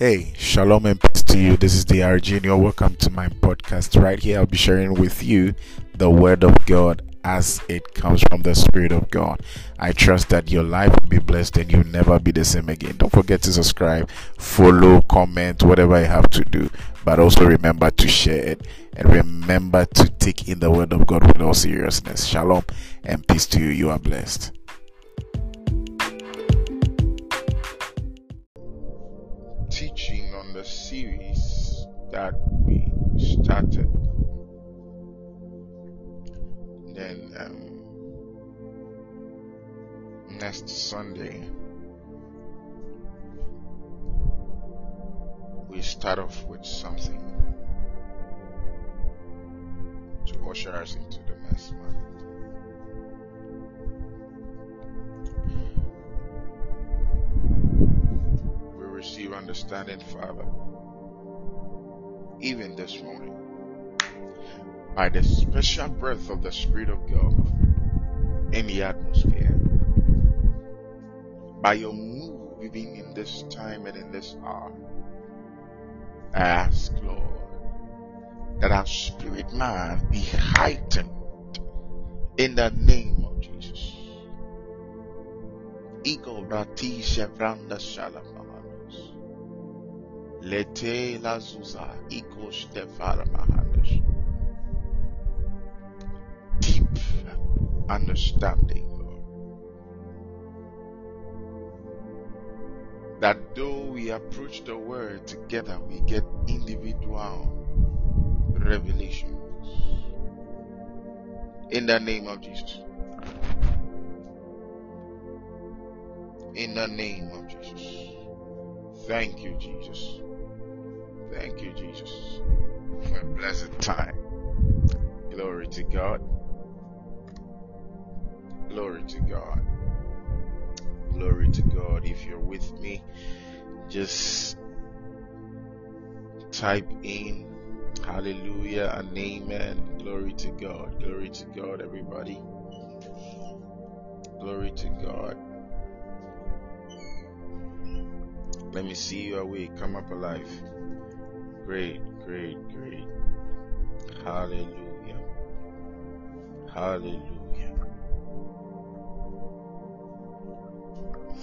Hey, shalom and peace to you. This is the Argenio. Welcome to my podcast. Right here, I'll be sharing with you the Word of God as it comes from the Spirit of God. I trust that your life will be blessed and you'll never be the same again. Don't forget to subscribe, follow, comment, whatever you have to do. But also remember to share it and remember to take in the Word of God with all seriousness. Shalom and peace to you. You are blessed. That we started. Then um, next Sunday, we start off with something to usher us into the next month. We receive understanding, Father, even this morning, by the special breath of the Spirit of God in the atmosphere, by your move even in this time and in this hour. I ask, Lord, that our spirit man be heightened in the name of Jesus. Ego brati shevranda shalamahanos. Lete la zuza iko stefara mahandos. Deep understanding, Lord. That though we approach the word together, we get individual revelations. In the name of Jesus. In the name of Jesus. Thank you, Jesus. Thank you, Jesus, for a blessed time. Glory to God. Glory to God. Glory to God. If you're with me, just type in hallelujah and amen. Glory to God. Glory to God, everybody. Glory to God. Let me see you awake. Come up alive. Great, great, great. Hallelujah. Hallelujah.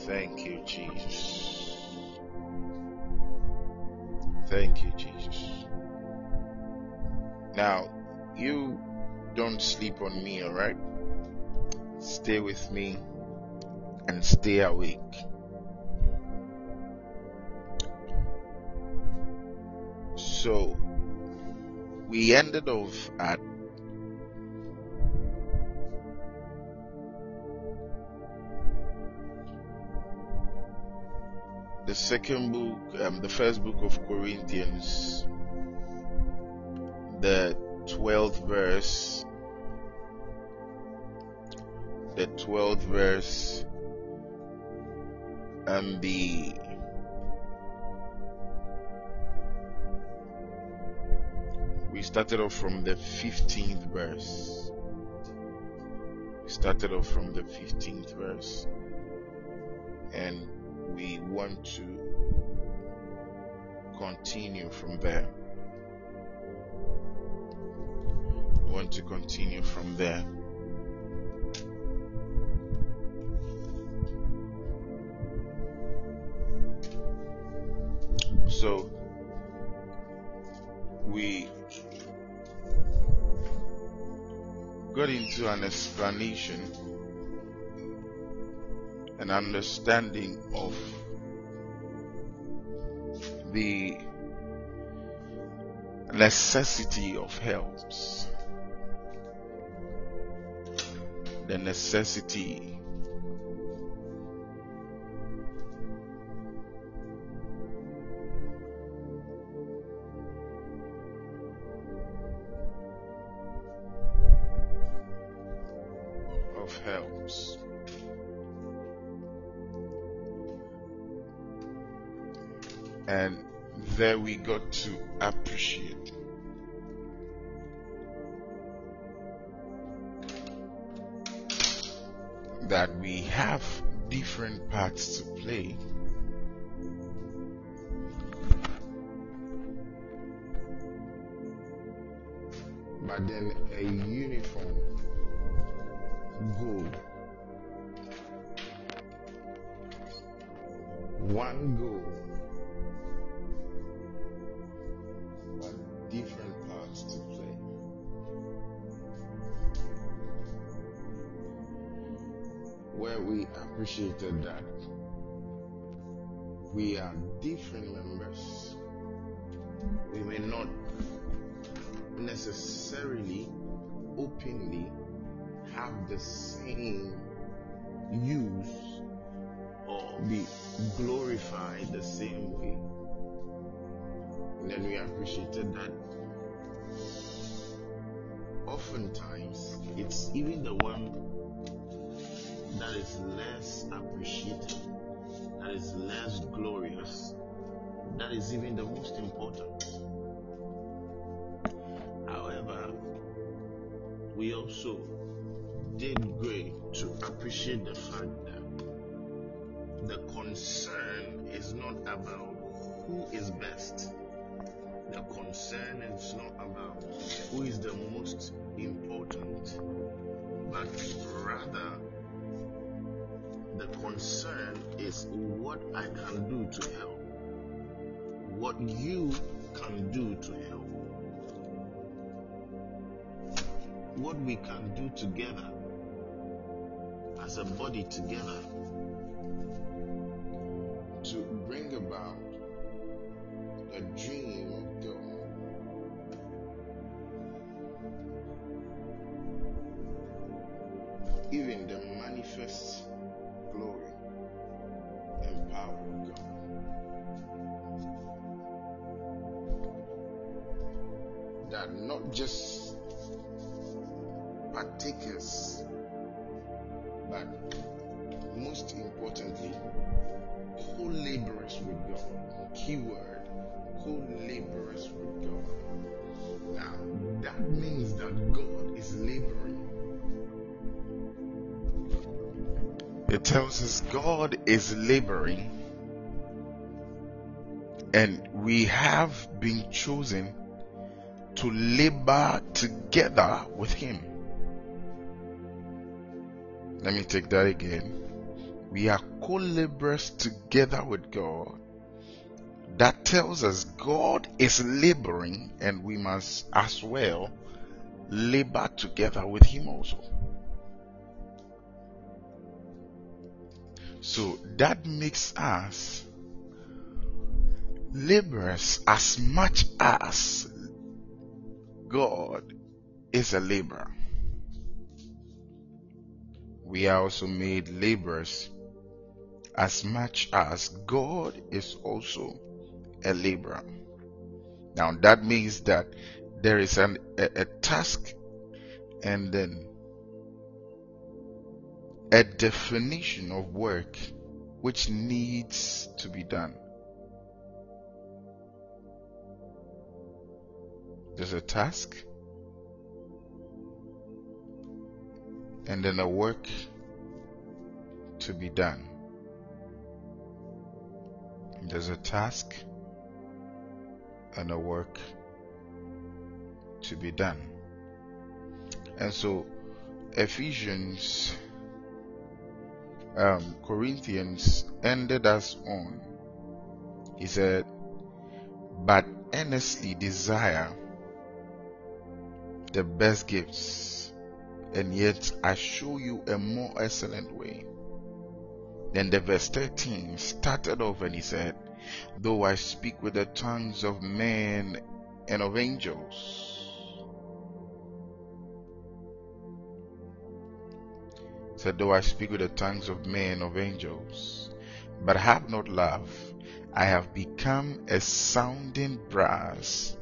Thank you, Jesus. Thank you, Jesus. Now, you don't sleep on me, alright? Stay with me and stay awake. So, we ended off at the second book, um, the first book of Corinthians, the 12th verse, the 12th verse, and the started off from the 15th verse. We started off from the 15th verse, and we want to continue from there. We want to continue from there. An explanation, an understanding of the necessity of helps, the necessity part to play. But then a uniform goal. One goal. Appreciated that we are different members. We may not necessarily openly have the same use or be glorified the same way. And then we appreciated that oftentimes it's even the one that is less appreciated, that is less glorious, that is even the most important. However, we also did great to appreciate the fact that the concern is not about who is best. The concern is not about who is the most important, but rather the concern is what I can do to help, what you can do to help, what we can do together. As a body together. To bring about the dream of God. Even the manifest not just partakers, but most importantly, co laborers with God. Keyword co laborers with God. Now, that means that God is laboring. It tells us God is laboring, and we have been chosen to labor together with Him. Let me take that again. We are co laborers together with God. That tells us God is laboring, and we must as well labor together with Him also. So that makes us laborers as much as God is a laborer. We are also made laborers as much as God is also a laborer. Now that means that there is an, a, a task and then a definition of work which needs to be done. There's a task and then a work to be done. There's a task and a work to be done. And so Ephesians um, Corinthians ended us on. He said, But earnestly desire the best gifts, and yet I show you a more excellent way. Then the verse 13 started off and he said, Though I speak with the tongues of men and of angels, said, Though I speak with the tongues of men of angels, but have not love, I have become a sounding brass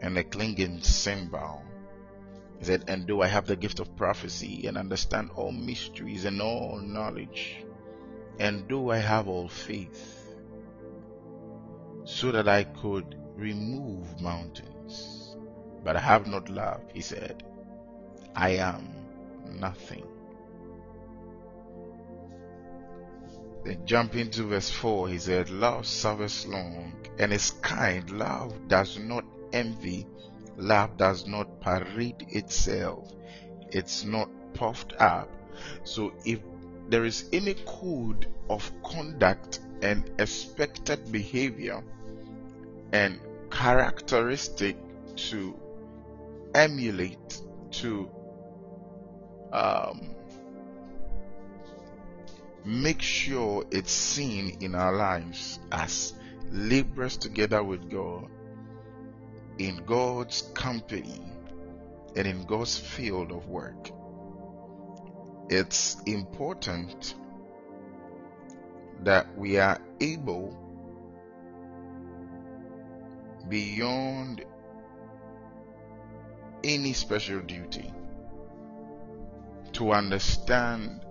and a clinging cymbal. He said, And though I have the gift of prophecy and understand all mysteries and all knowledge, and though I have all faith, so that I could remove mountains, but I have not love, he said, I am nothing. Then jump into verse 4, he said, Love suffers long and is kind. Love does not envy. Love does not parade itself. It's not puffed up. So if there is any code of conduct and expected behavior and characteristic to emulate to um, make sure it's seen in our lives as laborers together with God in God's company and in God's field of work. It's important that we are able beyond any special duty to understand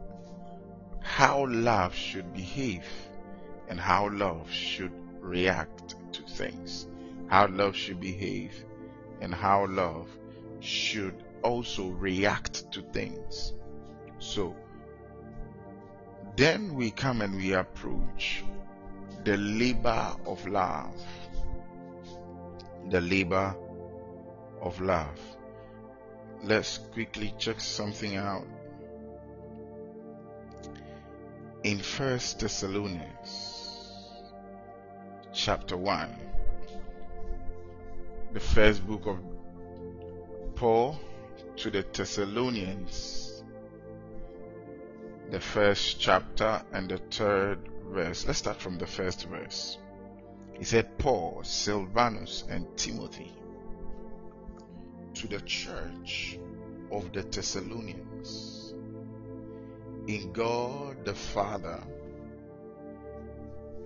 how love should behave and how love should react to things, how love should behave and how love should also react to things. So, then we come and we approach the labor of love. The labor of love. Let's quickly check something out. In First Thessalonians chapter 1, the first book of Paul to the Thessalonians the first chapter and the third verse. Let's start from the first verse. He said, Paul, Silvanus, and Timothy to the church of the Thessalonians in God the Father,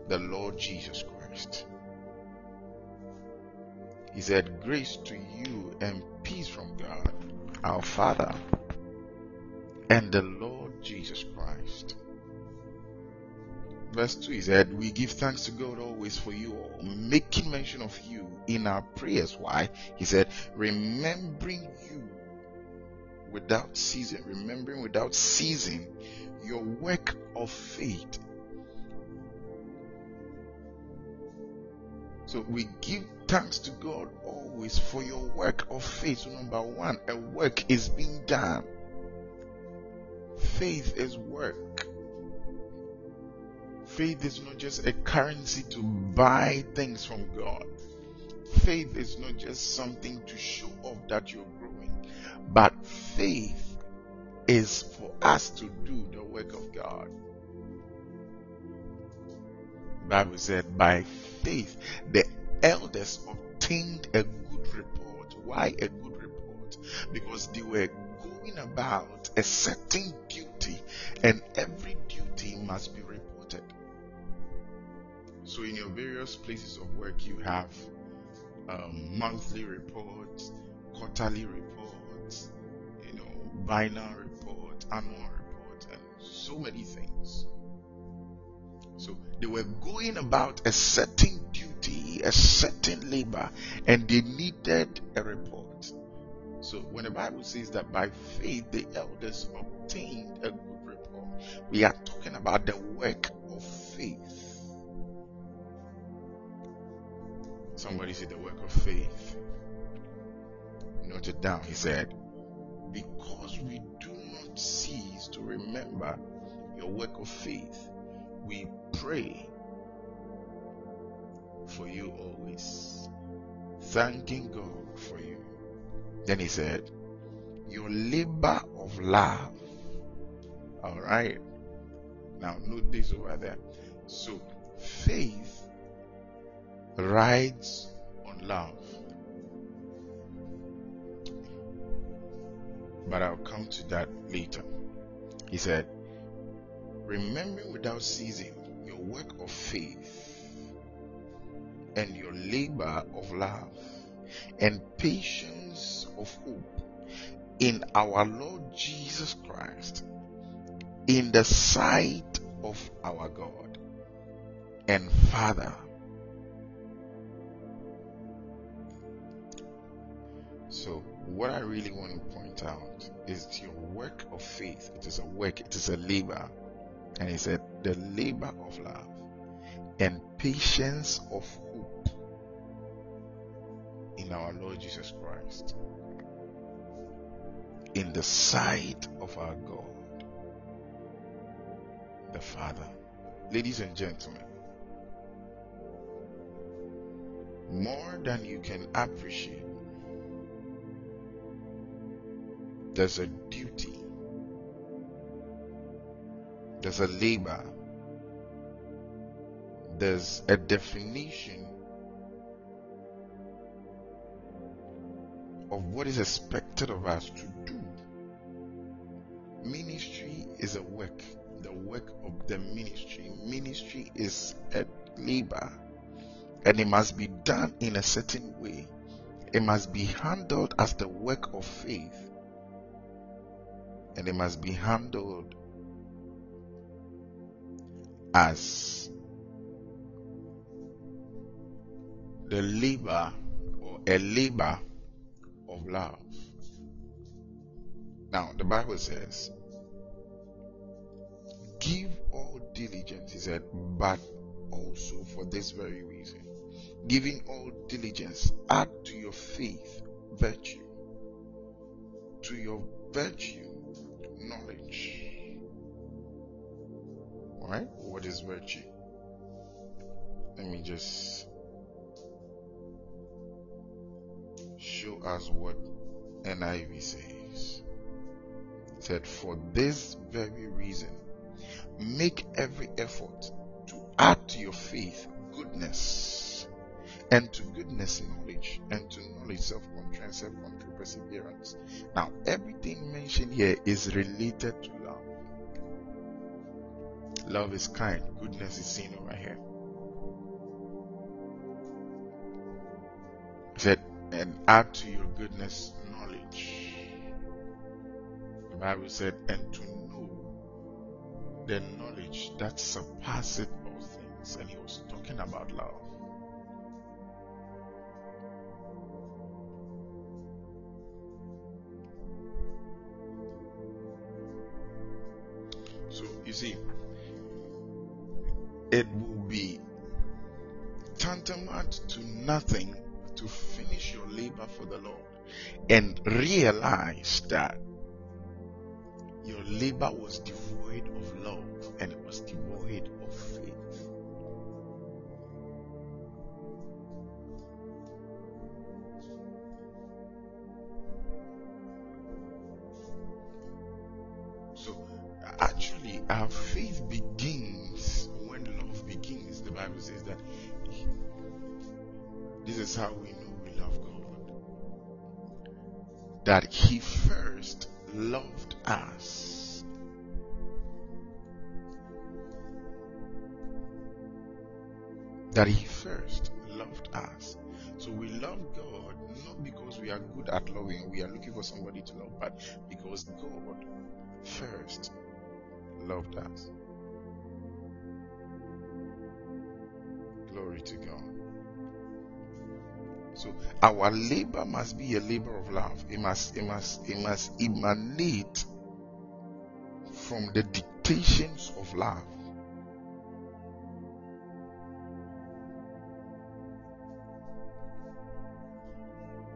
the Lord Jesus Christ. He said, Grace to you and peace from God, our Father, and the Lord Jesus Christ. Verse 2 he said, We give thanks to God always for you all, making mention of you in our prayers. Why? He said, Remembering you without ceasing, remembering without ceasing your work of faith. So we give thanks to God always for your work of faith. Number one, a work is being done faith is work. Faith is not just a currency to buy things from God. Faith is not just something to show off that you're growing, but faith is for us to do the work of God. Bible said, by faith the elders obtained a good report. Why a good report? Because they were going about a certain duty, and every duty must be reported. So, in your various places of work, you have um, monthly reports, quarterly reports, you know, biennial report, annual report, and so many things. So they were going about a certain a certain labor, and they needed a report. So when the Bible says that by faith the elders obtained a good report, we are talking about the work of faith. Somebody said the work of faith. Note it down. He said, Because we do not cease to remember your work of faith, we pray for you always, thanking God for you then he said, Your labor of love. All right. Now, note this over there. So, faith rides on love. But I'll come to that later. He said, Remembering without ceasing your work of faith and your labor of love and patience of hope in our Lord Jesus Christ in the sight of our God and Father. So, what I really want to point out is your work of faith. It is a work, it is a labor. And he said, the labor of love and patience of in our Lord Jesus Christ, in the sight of our God, the Father. Ladies and gentlemen, more than you can appreciate, there's a duty, there's a labor, there's a definition of what is expected of us to do. Ministry is a work, the work of the ministry. Ministry is a labor, and it must be done in a certain way. It must be handled as the work of faith, and it must be handled as the labor or a labor of love. Now, the Bible says, Give all diligence, he said, but also for this very reason. Giving all diligence, add to your faith virtue, to your virtue knowledge. Alright? What is virtue? Let me just show us what NIV says. It said, For this very reason, make every effort to add to your faith goodness, and to goodness knowledge, and to knowledge self control, self control perseverance. Now, everything mentioned here is related to love. Love is kind, goodness is seen over here. And add to your goodness knowledge. The Bible said, and to know the knowledge that surpasses all things. And he was talking about love. So you see, it will be tantamount to nothing to finish your labor for the Lord and realize that your labor was devoid of love and it was devoid is how we know we love God. That He first loved us. That He first loved us. So we love God not because we are good at loving, we are looking for somebody to love, but because God first loved us. Glory to God. So our labor must be a labor of love. It must, it must, it must emanate from the dictations of love.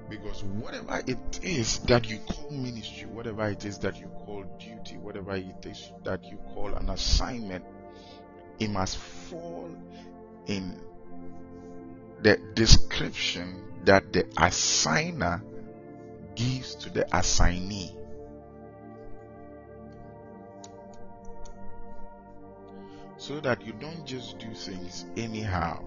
Because whatever it is that you call ministry, whatever it is that you call duty, whatever it is that you call an assignment, it must fall in the description that the assigner gives to the assignee. So that you don't just do things anyhow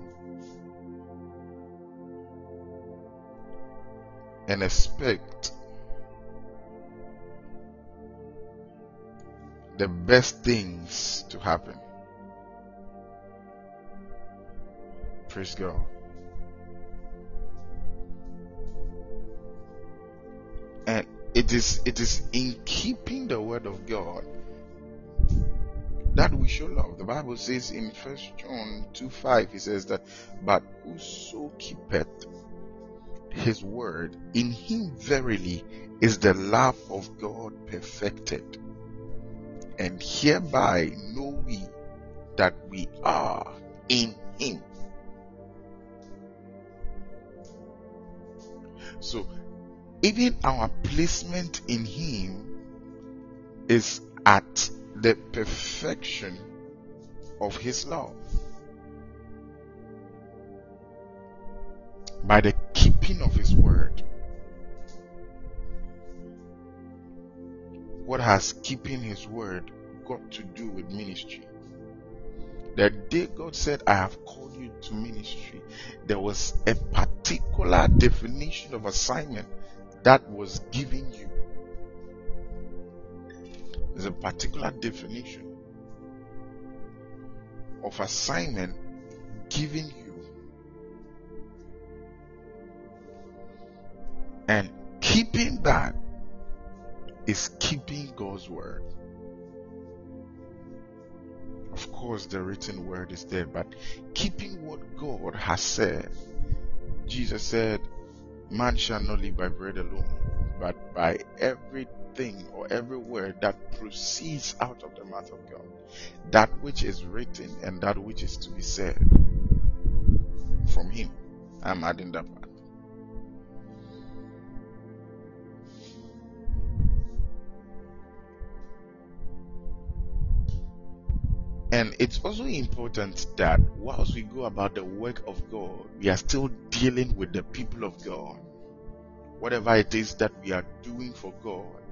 and expect the best things to happen. Praise God. It is it is in keeping the word of God that we show love. The Bible says in First John 2 5, it says that, but whoso keepeth his word, in him verily is the love of God perfected. And hereby know we that we are in him. So even our placement in Him is at the perfection of His love. By the keeping of His word. What has keeping His word got to do with ministry? The day God said, I have called you to ministry, there was a particular definition of assignment that was given you. There's a particular definition of assignment given you. And keeping that is keeping God's word. Of course, the written word is there, but keeping what God has said. Jesus said, Man shall not live by bread alone, but by everything or every word that proceeds out of the mouth of God. That which is written and that which is to be said from Him. I'm adding that it's also important that whilst we go about the work of God, we are still dealing with the people of God. Whatever it is that we are doing for God,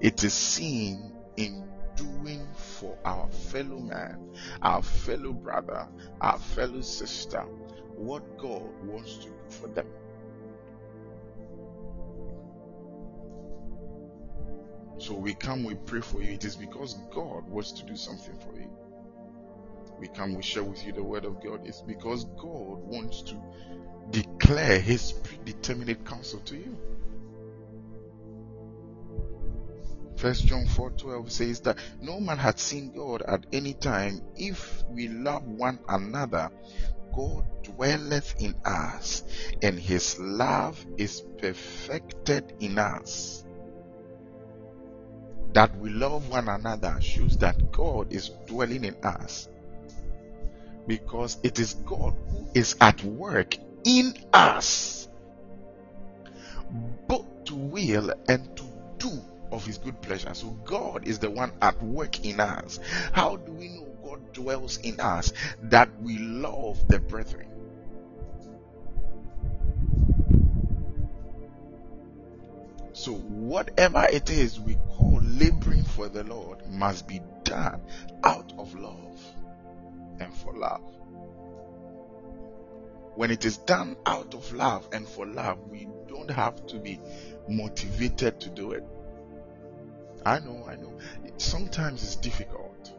it is seen in doing for our fellow man, our fellow brother, our fellow sister, what God wants to do for them. So we come, we pray for you. It is because God wants to do something for you we come, we share with you the word of God. It's because God wants to declare his predeterminate counsel to you. First John 4 12 says that no man had seen God at any time. If we love one another, God dwelleth in us, and his love is perfected in us. That we love one another shows that God is dwelling in us because it is God who is at work in us, both to will and to do of his good pleasure. So God is the one at work in us. How do we know God dwells in us? That we love the brethren. So, whatever it is we call laboring for the Lord must be done out of love and for love. When it is done out of love and for love, we don't have to be motivated to do it. I know, I know. Sometimes it's difficult.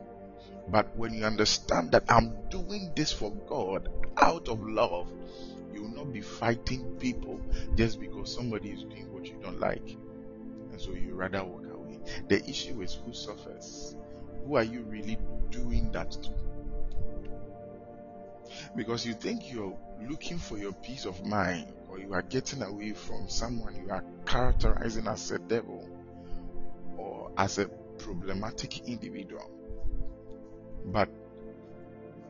But when you understand that I'm doing this for God out of love, you will not be fighting people just because somebody is doing what you don't like. And so you rather walk away. The issue is who suffers. Who are you really doing that to? Because you think you're looking for your peace of mind or you are getting away from someone you are characterizing as a devil or as a problematic individual. But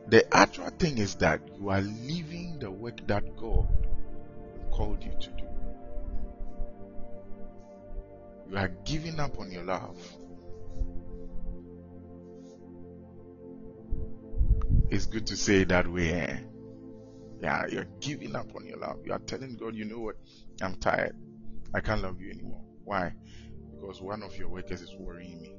the actual thing is that you are leaving the work that God called you to do. You are giving up on your love. It's good to say that way. Yeah, you're giving up on your love. You are telling God, you know what? I'm tired. I can't love you anymore. Why? Because one of your workers is worrying me.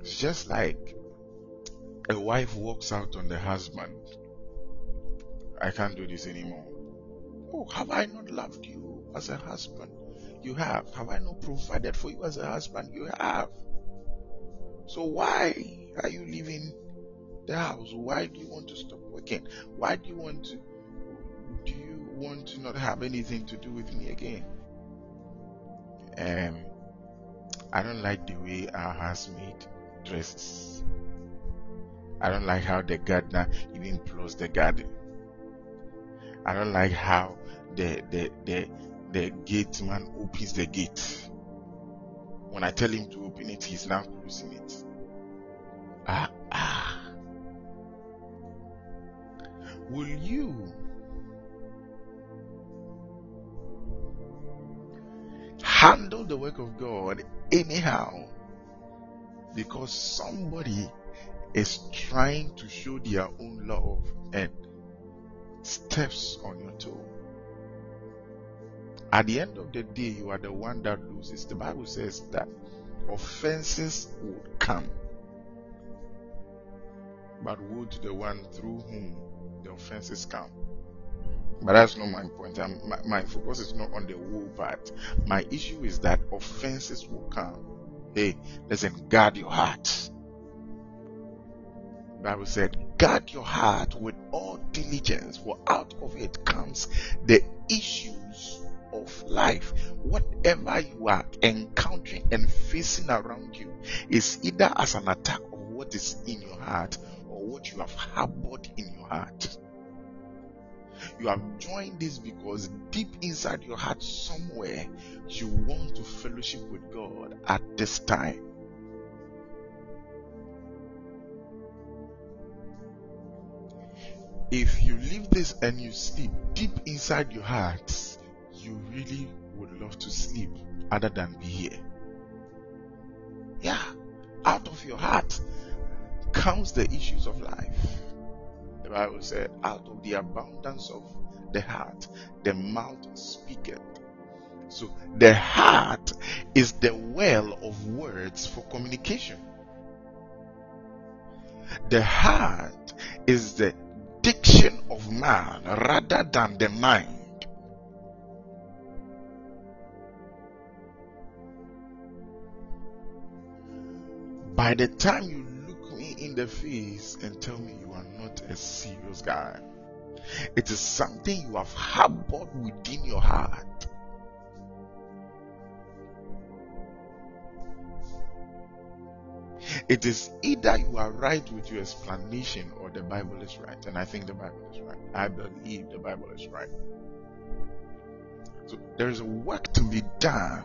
It's just like a wife walks out on the husband. I can't do this anymore. Oh, have I not loved you as a husband? You have. Have I not provided for you as a husband? You have. So why are you leaving the house? Why do you want to stop working? Why do you want to do you want to not have anything to do with me again? Um I don't like the way our housemaid dresses. I don't like how the gardener even plows the garden. I don't like how the the the the gate man opens the gate. When I tell him to open it, he's now closing it. Ah, ah. Will you handle the work of God anyhow because somebody is trying to show their own love and steps on your toe? At the end of the day, you are the one that loses. The Bible says that offenses would come. But to the one through whom the offenses come. But that's not my point. My, my, focus is not on the woe part. My issue is that offenses will come. Hey, listen, guard your heart. The Bible said, guard your heart with all diligence, for out of it comes the issues of life. Whatever you are encountering and facing around you is either as an attack of what is in your heart or what you have harbored in your heart. You have joined this because deep inside your heart, somewhere, you want to fellowship with God at this time. If you leave this and you sleep deep inside your heart, you really would love to sleep other than be here. Yeah, out of your heart comes the issues of life. The Bible said, out of the abundance of the heart, the mouth speaketh. So the heart is the well of words for communication. The heart is the diction of man rather than the mind. By the time you look me in the face and tell me you are not a serious guy, it is something you have harbored within your heart. It is either you are right with your explanation or the Bible is right. And I think the Bible is right. I believe the Bible is right. So there is a work to be done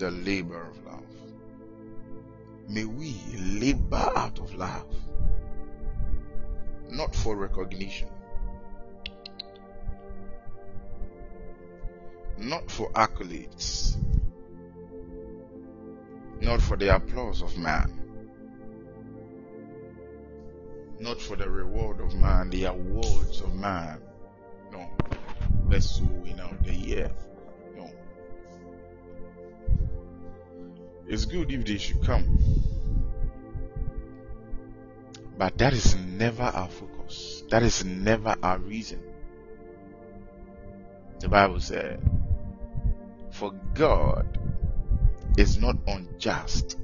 The labor of love. May we labor out of love, not for recognition, not for accolades, not for the applause of man not for the reward of man, the awards of man. No. Best winner of the year. No. It's good if they should come. But that is never our focus. That is never our reason. The Bible said, For God is not unjust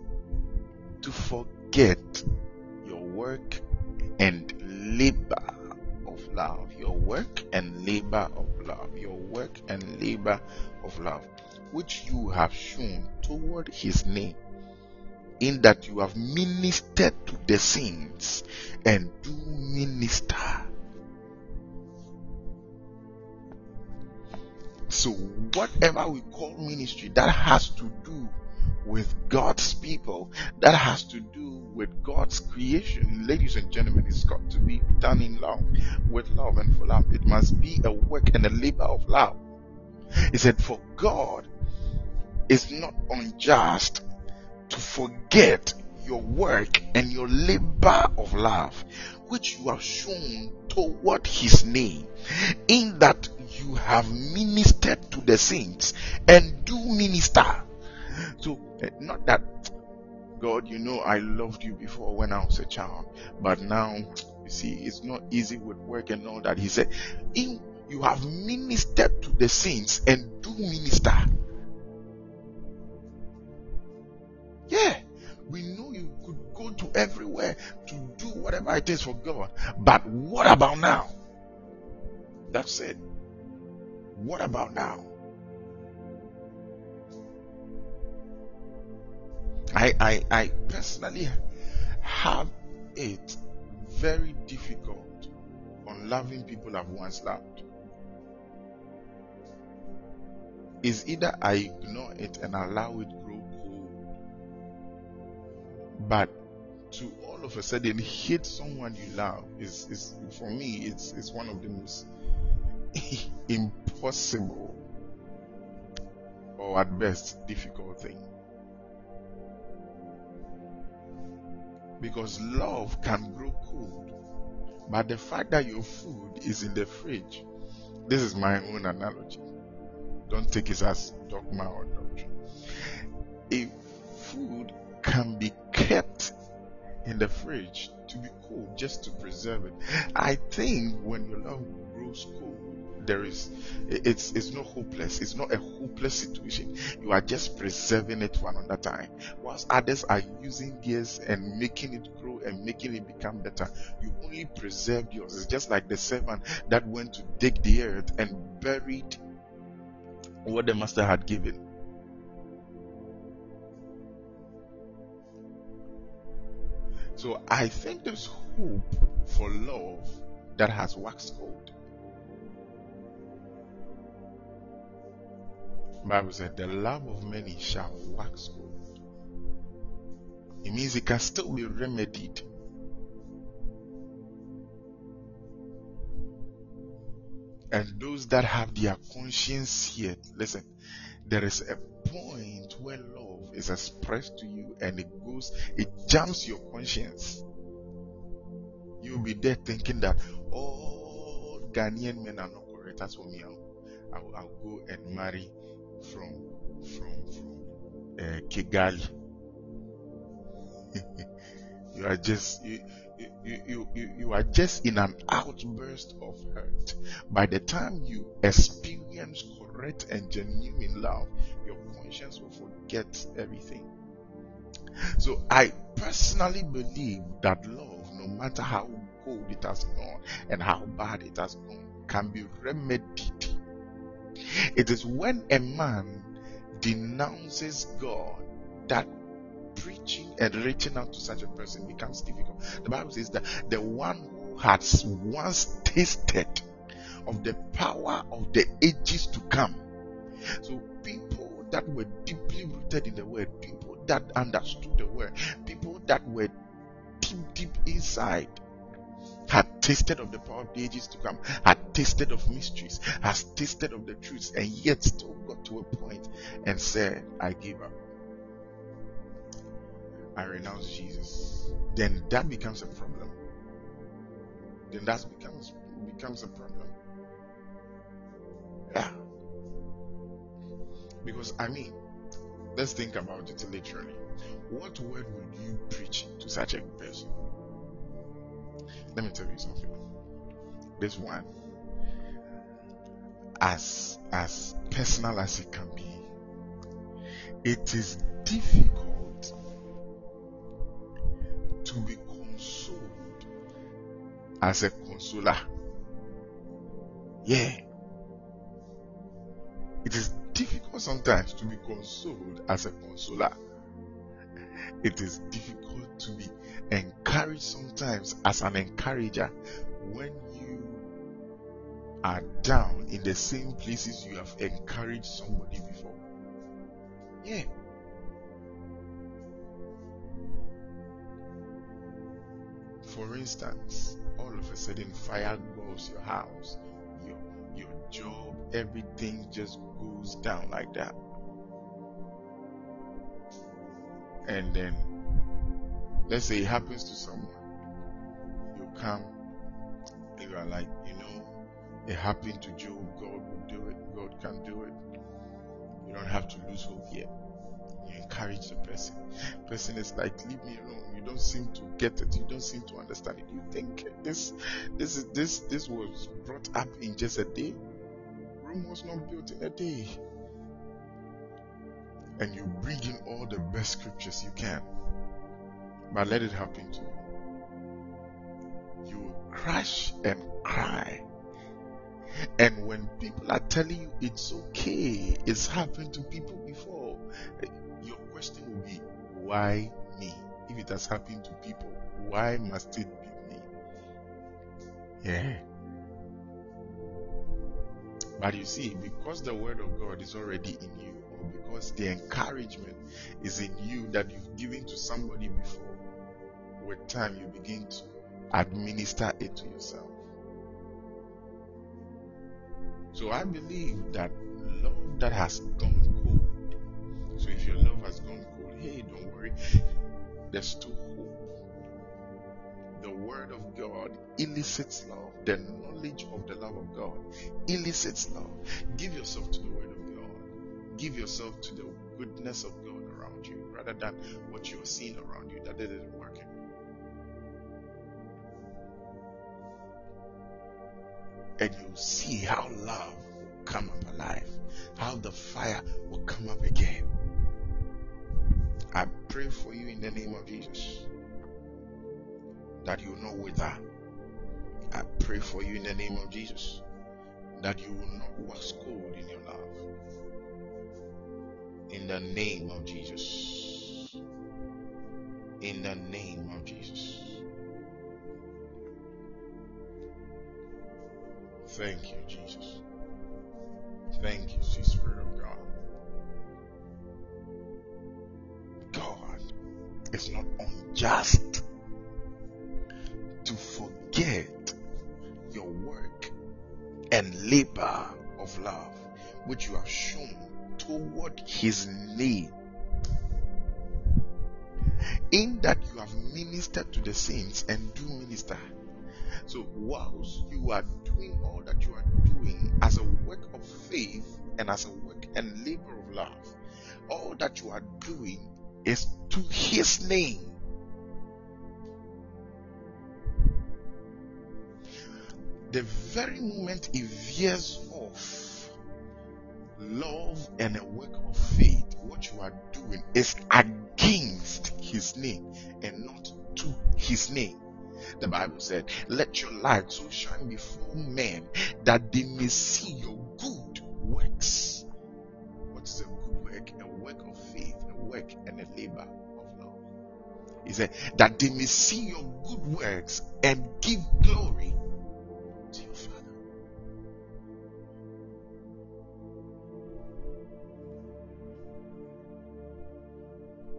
to forget your work and labor of love. Your work and labor of love. Your work and labor of love, which you have shown toward his name, in that you have ministered to the saints and do minister. So, whatever we call ministry, that has to do with God's people, that has to do with God's creation. Ladies and gentlemen, it's got to be done in love, with love and for love. It must be a work and a labor of love. He said, For God is not unjust to forget your work and your labor of love, which you have shown toward his name, in that you have ministered to the saints and do minister so eh, not that god you know i loved you before when i was a child. But now you see it's not easy with work and all that. He said in you have ministered to the saints and do minister. Yeah we know you could go to everywhere to do whatever it is for god. But what about now? That's it what about now? I, I, I personally have it very difficult on loving people I've once loved. Is either I ignore it and allow it grow cold, but to all of a sudden hate someone you love is, is for me it's it's one of the most impossible or at best difficult thing. Because love can grow cold. But the fact that your food is in the fridge, this is my own analogy. Don't take it as dogma or doctrine. If food can be kept in the fridge to be cold just to preserve it, I think when your love grows cold, there is it's it's not hopeless. It's not a hopeless situation. You are just preserving it for another time. Whilst others are using gears and making it grow and making it become better you only preserve yours. It's just like the servant that went to dig the earth and buried what the master had given. So i think there's hope for love that has waxed cold Bible said, the love of many shall wax cold. It means it can still be remedied. And those that have their conscience yet, listen, there is a point where love is expressed to you and it goes, it jumps your conscience. You'll be there thinking that all Ghanaian men are not correct. That's for me. I'll, I'll, I'll go and marry from from from uh, Kigali. you are just you, you, you, you, you are just in an outburst of hurt. By the time you experience correct and genuine love, your conscience will forget everything. So I personally believe that love, no matter how cold it has gone and how bad it has gone, can be remedied it is when a man denounces God that preaching and reaching out to such a person becomes difficult. The Bible says that the one who has once tasted of the power of the ages to come. So people that were deeply rooted in the word, people that understood the word, people that were deep, deep inside had tasted of the power of the ages to come, had tasted of mysteries, has tasted of the truths, and yet still got to a point and said, I give up. I renounce Jesus. Then that becomes a problem. Then that becomes becomes a problem. Yeah. Because I mean, let's think about it literally. What word would you preach to such a person? Let me tell you something. This one, as as personal as it can be, it is difficult to be consoled as a consoler. Yeah. It is difficult sometimes to be consoled as a consoler. It is difficult to be encouraged sometimes as an encourager when you are down in the same places you have encouraged somebody before. Yeah. For instance, all of a sudden fire goes your house, your your job, everything just goes down like that. And then let's say it happens to someone. You come and you are like you know it happened to Job. God will do it. God can do it. You don't have to lose hope yet. You encourage the person. Person is like leave me alone. You don't seem to get it. You don't seem to understand it. You think this this is this this was brought up in just a day. Rome was not built in a day. And you bring in all the best scriptures you can but let it happen to you. You will crash and cry. And when people are telling you it's okay, it's happened to people before, your question will be, why me? If it has happened to people, why must it be me? Yeah. But you see, because the word of God is already in you, or because the encouragement is in you that you've given to somebody before, with time you begin to administer it to yourself. So I believe that love that has gone cold. So if your love has gone cold, hey, don't worry, there's still hope. The word of God elicits love. The knowledge of the love of God elicits love. Give yourself to the word of God. Give yourself to the goodness of God around you rather than what you are seeing around you that isn't working. And you see how love will come up alive, how the fire will come up again. I pray for you in the name of Jesus that you will not wither. I pray for you in the name of Jesus that you will not wax cold in your love. In the name of Jesus. In the name of Jesus. Thank you, Jesus. Thank you, sweet Spirit of God. God is not unjust to forget your work and labor of love which you have shown toward his name in that you have ministered to the saints and do minister so whilst you are doing all that you are doing as a work of faith and as a work and labor of love, all that you are doing is to his name. The very moment it veers off love and a work of faith, what you are doing is against his name and not to his name. The Bible said, Let your light so shine before men that they may see your good works. What is a good work? A work of faith, a work and a labor of love. He said, That they may see your good works and give glory to your Father.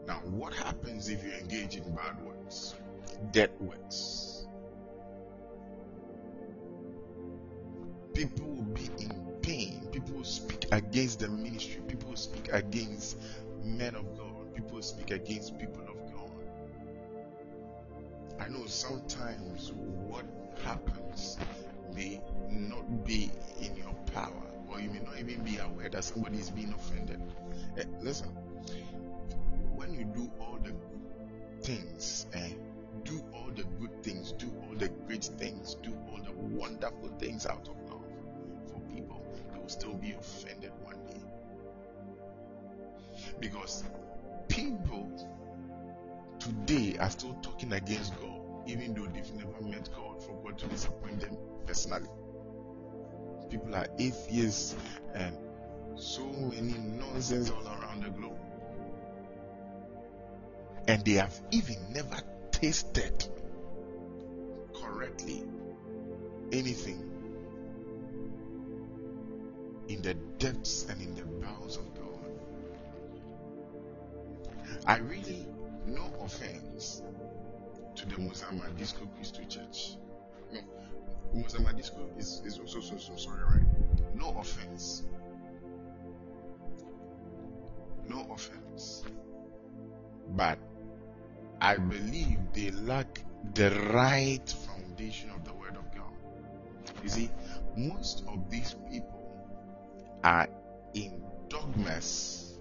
Now, what happens if you engage in bad works? Dead works. People will be in pain. People will speak against the ministry. People will speak against men of God. People will speak against people of God. I know sometimes what happens may not be in your power, or you may not even be aware that somebody is being offended. Hey, eh, listen, when you do all the things, eh, do all the good things, do all the great things, do all the wonderful things out of love for people, they will still be offended one day. Because people today are still talking against God, even though they've never met God for God to disappoint them personally. People are atheists and so many nonsense all around the globe. And they have even never tasted correctly anything in the depths and in the bowels of God. I really, no offense to the Musama Disco Christo Church. No, Mozambique is, is also so, so sorry, right? No offense. No offense. But I believe they lack the right foundation of the Word of God. You see, most of these people are in dogmas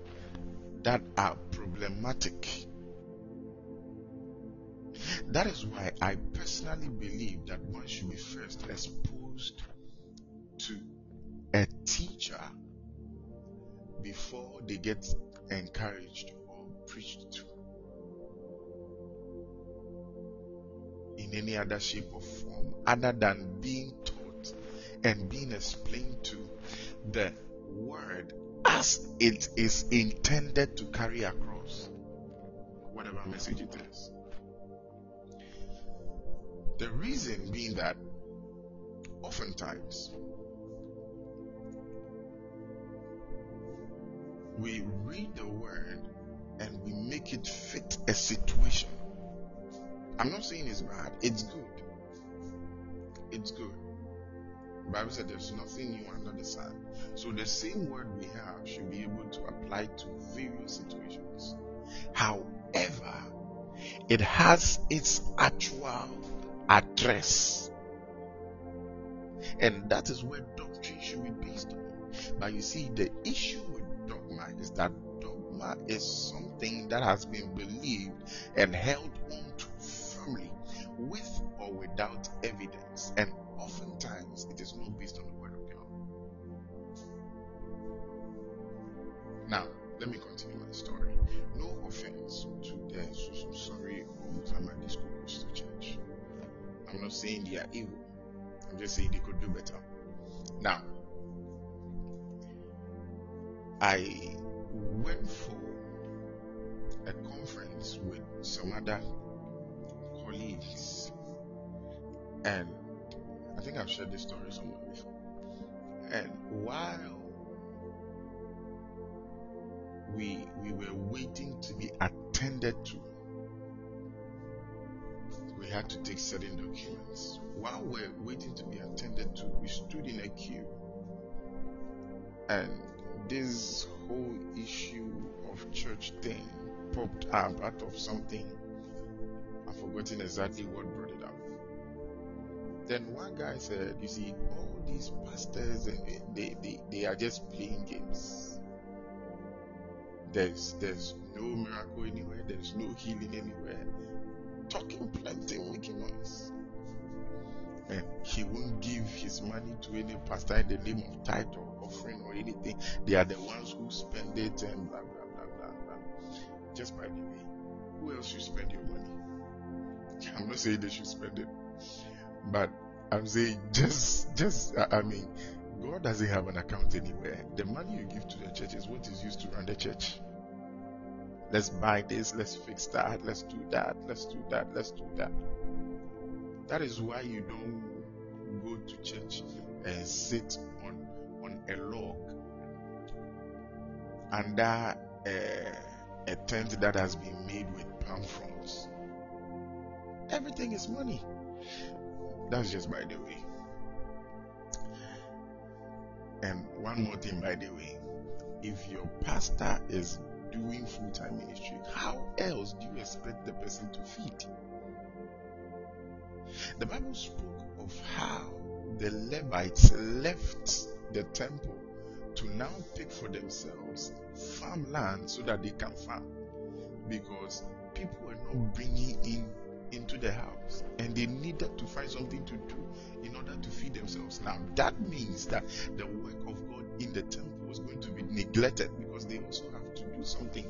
that are problematic. That is why I personally believe that one should be first exposed to a teacher before they get encouraged or preached to. In any other shape or form other than being taught and being explained to the word as it is intended to carry across whatever mm-hmm. message it is. The reason being that oftentimes we read the word and we make it fit a situation. I'm not saying it's bad, it's good. It's good. The Bible said there's nothing new under the sun. So the same word we have should be able to apply to various situations. However, it has its actual address. And that is where doctrine should be based on. But you see, the issue with dogma is that dogma is something that has been believed and held on with or without evidence. And oftentimes it is not based on the word of God. Now, let me continue my story. No offense to the so, so sorry or Musama Disco Christian Church. I'm not saying they are evil. I'm just saying they could do better. Now, I went for a conference with some other colleagues, and I think I've shared this story somewhere before. And while we we were waiting to be attended to, we had to take certain documents. While we're waiting to be attended to, we stood in a queue. And this whole issue of church thing popped up out of something. I've forgotten exactly what brought it up. Then one guy said, You see, all these pastors, eh, eh, they, they, they are just playing games. There's, there's no miracle anywhere, there's no healing anywhere talking plenty, making noise. And he won't give his money to any pastor in the name of tithe or offering or anything. They are the ones who spend it and blah blah blah blah blah. Just by the way, who else should spend your money? I'm not saying they should spend it, but I'm saying just just I mean, God doesn't have an account anywhere. The money you give to the church is what is used to run the church. Let's buy this, let's fix that, let's do that, let's do that, let's do that. That is why you don't go to church and sit on on a log under a, a tent that has been made with palm fronds. Everything is money. That's just by the way. And one more thing, by the way, if your pastor is doing full time ministry, how else do you expect the person to feed? The Bible spoke of how the Levites left the temple to now take for themselves farmland so that they can farm because people were not bringing in into the house and they needed to find something to do in order to feed themselves. Now, that means that the work of God in the temple was going to be neglected because they also have to do something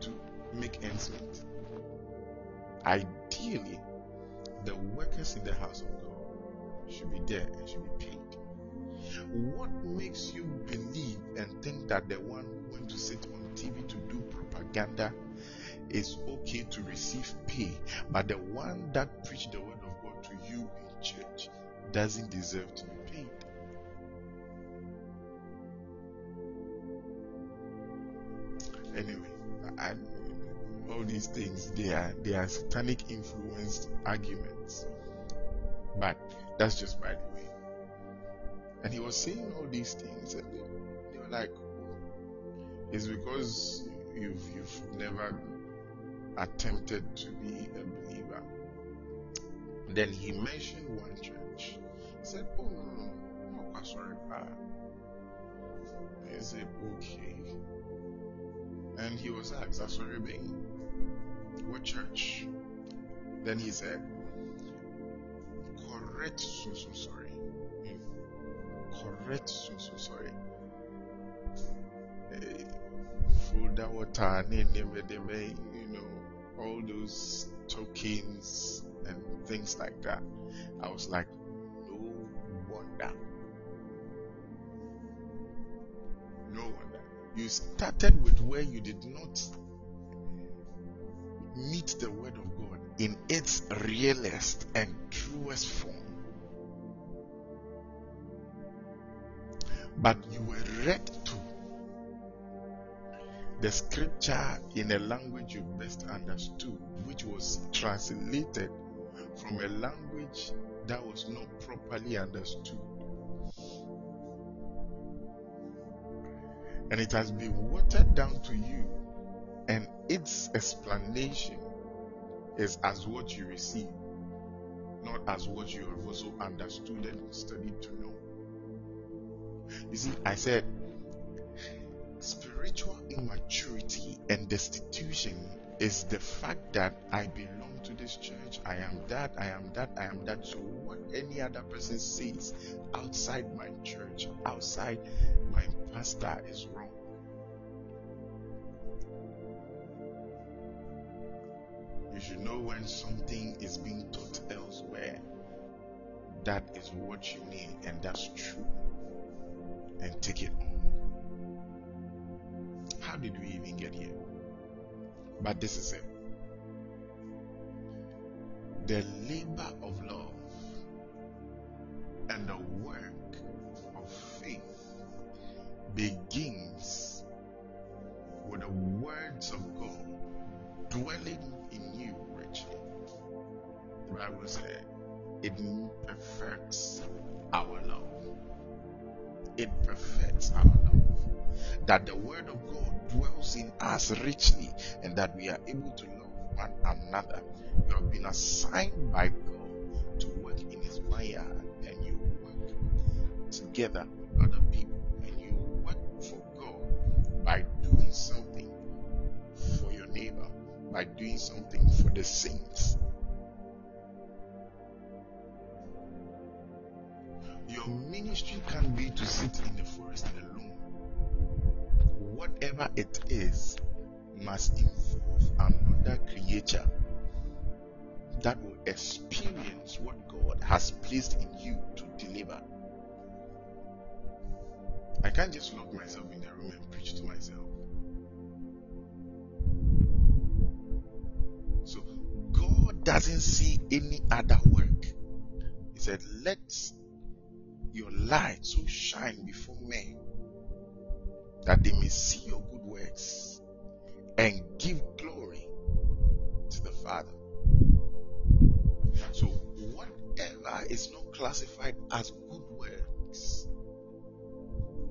to make ends meet. Ideally, the workers in the house of God should be there and should be paid. What makes you believe and think that the one who went to sit on TV to do propaganda is okay to receive pay, but the one that preached the word of God to you in church doesn't deserve to be paid? Anyway, all these things they are they are satanic influenced arguments, but that's just by the way. And he was saying all these things, and they, they were like, oh, "It's because you've you've never attempted to be a believer." Then he mentioned one church. He said, "Oh no, no, no, sorry, pa." He said, "Okay." And he was asked, "Sorry, being what church?" Then he said, "Correct, so so sorry." Hmm, correct, so so sorry. Eh, Florida water, you know, all those tokens and things like that. I was like, no wonder. No wonder. You started with where you did not meet the word of God in its realest and truest form. But you were read to the scripture in a language you best understood, which was translated from a language that was not properly understood. And it has been watered down to you, and its explanation is as what you receive, not as what you have also understood and studied to know. You see, I said spiritual immaturity and destitution is the fact that I belong to this church, I am that, I am that, I am that. So, what any other person says outside my church, outside my pastor, is wrong. You should know when something is being taught elsewhere. That is what you need, and that's true. And take it on. How did we even get here? But this is it. The labor of love and the work of faith begins with the words of God dwelling in you richly. The Bible said it perfects our love. It perfects our love. That the word of God dwells in us richly and that we are able to love one another. You have been assigned by God to work in His vineyard and you work together with other people and you work for God by doing something for your neighbor, by doing something for the saints. Your ministry can be to sit in the forest alone. Whatever it is must involve another creature that will experience what God has placed in you to deliver. I can't just lock myself in the room and preach to myself. So God doesn't see any other work. He said, Let your light so shine before men that they may see your good works and give glory to the Father. So, whatever is not classified as good works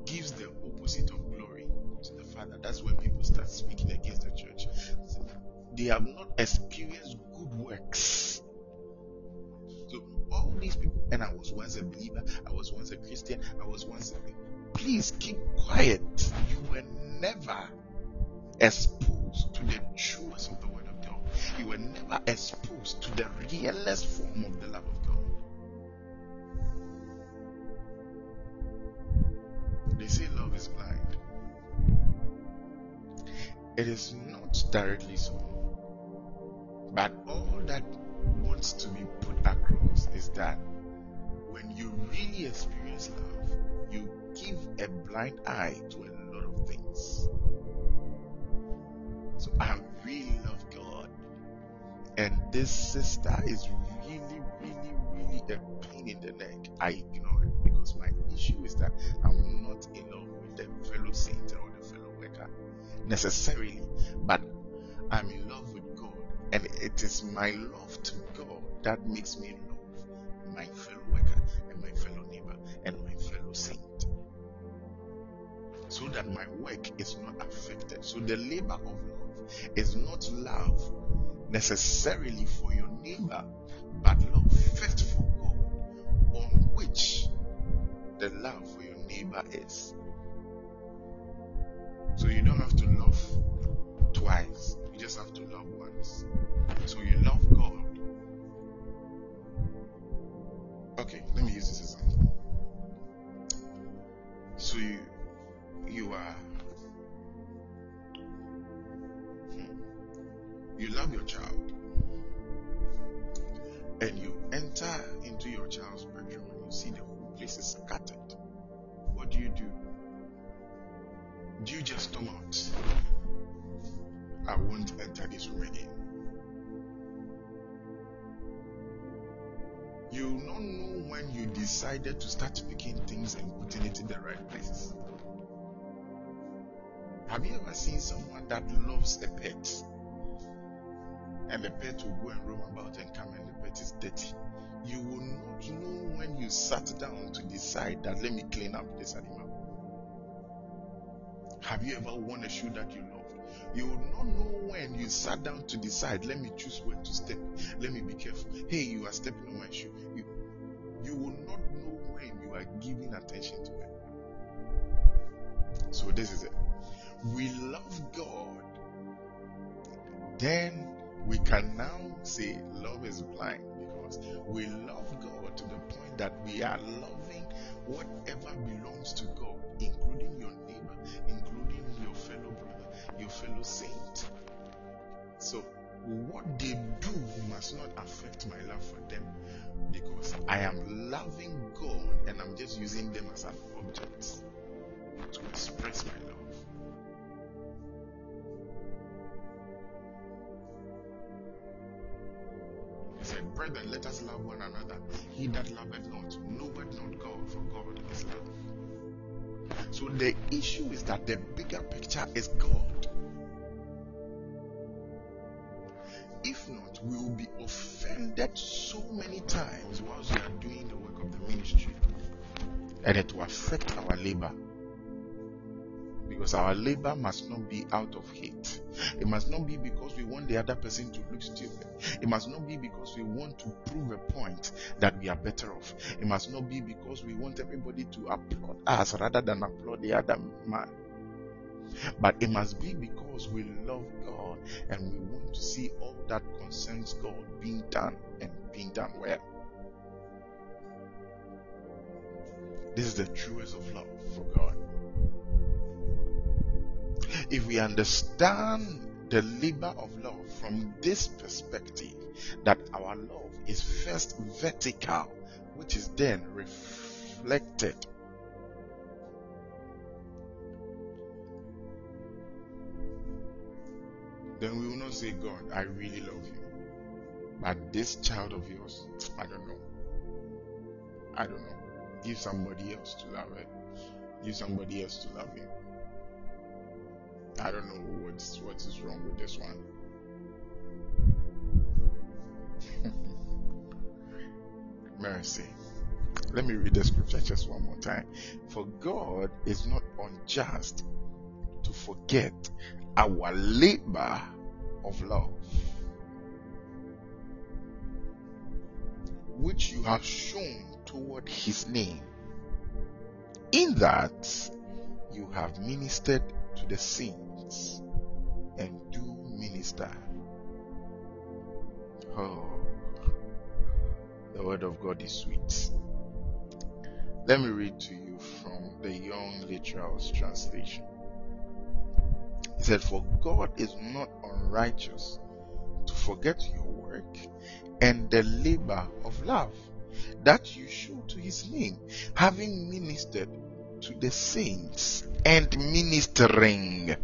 gives the opposite of glory to the Father. That's when people start speaking against the church. They have not experienced good works. So, all these people, and I was once a believer, I was once a Christian, I was once a. Please keep quiet. You were never exposed to the truth of the Word of God. You were never exposed to the realest form of the love of God. They say love is blind. It is not directly so. But all that wants to be put across is that when you really experience love, you give a blind eye to a lot of things. So I really love God. And this sister is really, really, really a pain in the neck. I ignore it because my issue is that I'm not in love with the fellow saint or the fellow worker necessarily, but I'm in love with God. And it is my love to God that makes me love my fellow worker saint so that my work is not affected. So the labor of love is not love necessarily for your neighbor, but love first for God, on which the love for your neighbor is. Storm out? I won't enter this room again. You will not know when you decided to start picking things and putting it in the right places. Have you ever seen someone that loves a pet? And the pet will go and roam about and come and the pet is dirty. You will not know when you sat down to decide that let me clean up this animal. Have you ever worn a shoe that you loved? You will not know when you sat down to decide, let me choose where to step. Let me be careful. Hey, you are stepping on my shoe. You, you will not know when you are giving attention to it. So this is it. We love God. Then we can now say love is blind because we love God to the point that we are loving whatever belongs to God, including your including your fellow brother, your fellow saint. So, what they do must not affect my love for them because I am loving God and I'm just using them as an object to express my love. He said, Brethren, let us love one another. He that loveth not, knoweth not God, for God is love. So the issue is that the bigger picture is God. If not, we will be offended so many times whilst we are doing the work of the ministry, and it will affect our labor because our labor must not be out of hate. It must not be because we want the other person to look stupid. It must not be because we want to prove a point that we are better off. It must not be because we want everybody to applaud us rather than applaud the other man. But it must be because we love God and we want to see all that concerns God being done and being done well. This is the truest of love for God. If we understand the labor of love from this perspective, that our love is first vertical, which is then reflected. Then we will not say, God, I really love you. But this child of yours, I don't know. I don't know. Give somebody else to love it. Give somebody else to love him. I don't know what's what is wrong with this one. Mercy. Let me read the scripture just one more time. For God is not unjust to forget our labor of love, which you have shown toward his name, in that you have ministered to the saints and do minister. Oh, the word of God is sweet. Let me read to you from the Young Literal's translation. He said, For God is not unrighteous to forget your work and the labor of love that you show to his name, having ministered to the saints and ministering.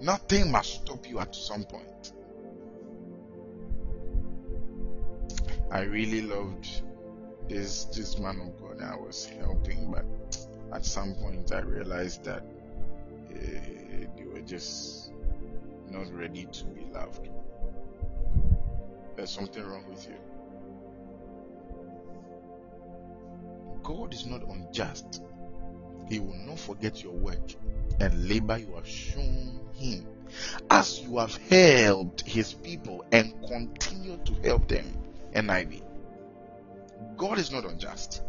Nothing must stop you at some point. I really loved this this man of God I was helping, but at some point I realized that uh, they were just not ready to be loved. There's something wrong with you. God is not unjust. He will not forget your work and labor you have shown him as you have helped his people and continue to help them. NIV. God is not unjust.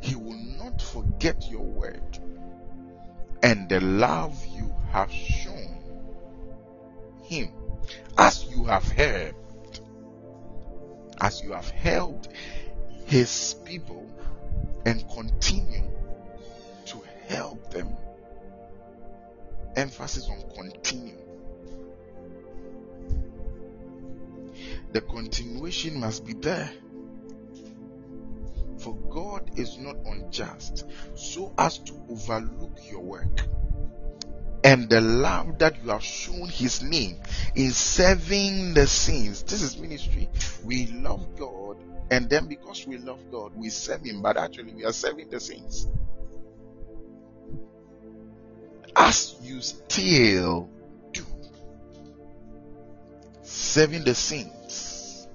He will not forget your word and the love you have shown him as you have helped as you have helped his people and continue to help them emphasis on continue the continuation must be there. For God is not unjust so as to overlook your work and the love that you have shown his name in serving the saints. This is ministry. We love God, and then because we love God, we serve him, but actually we are serving the saints. As you still do, serving the saints,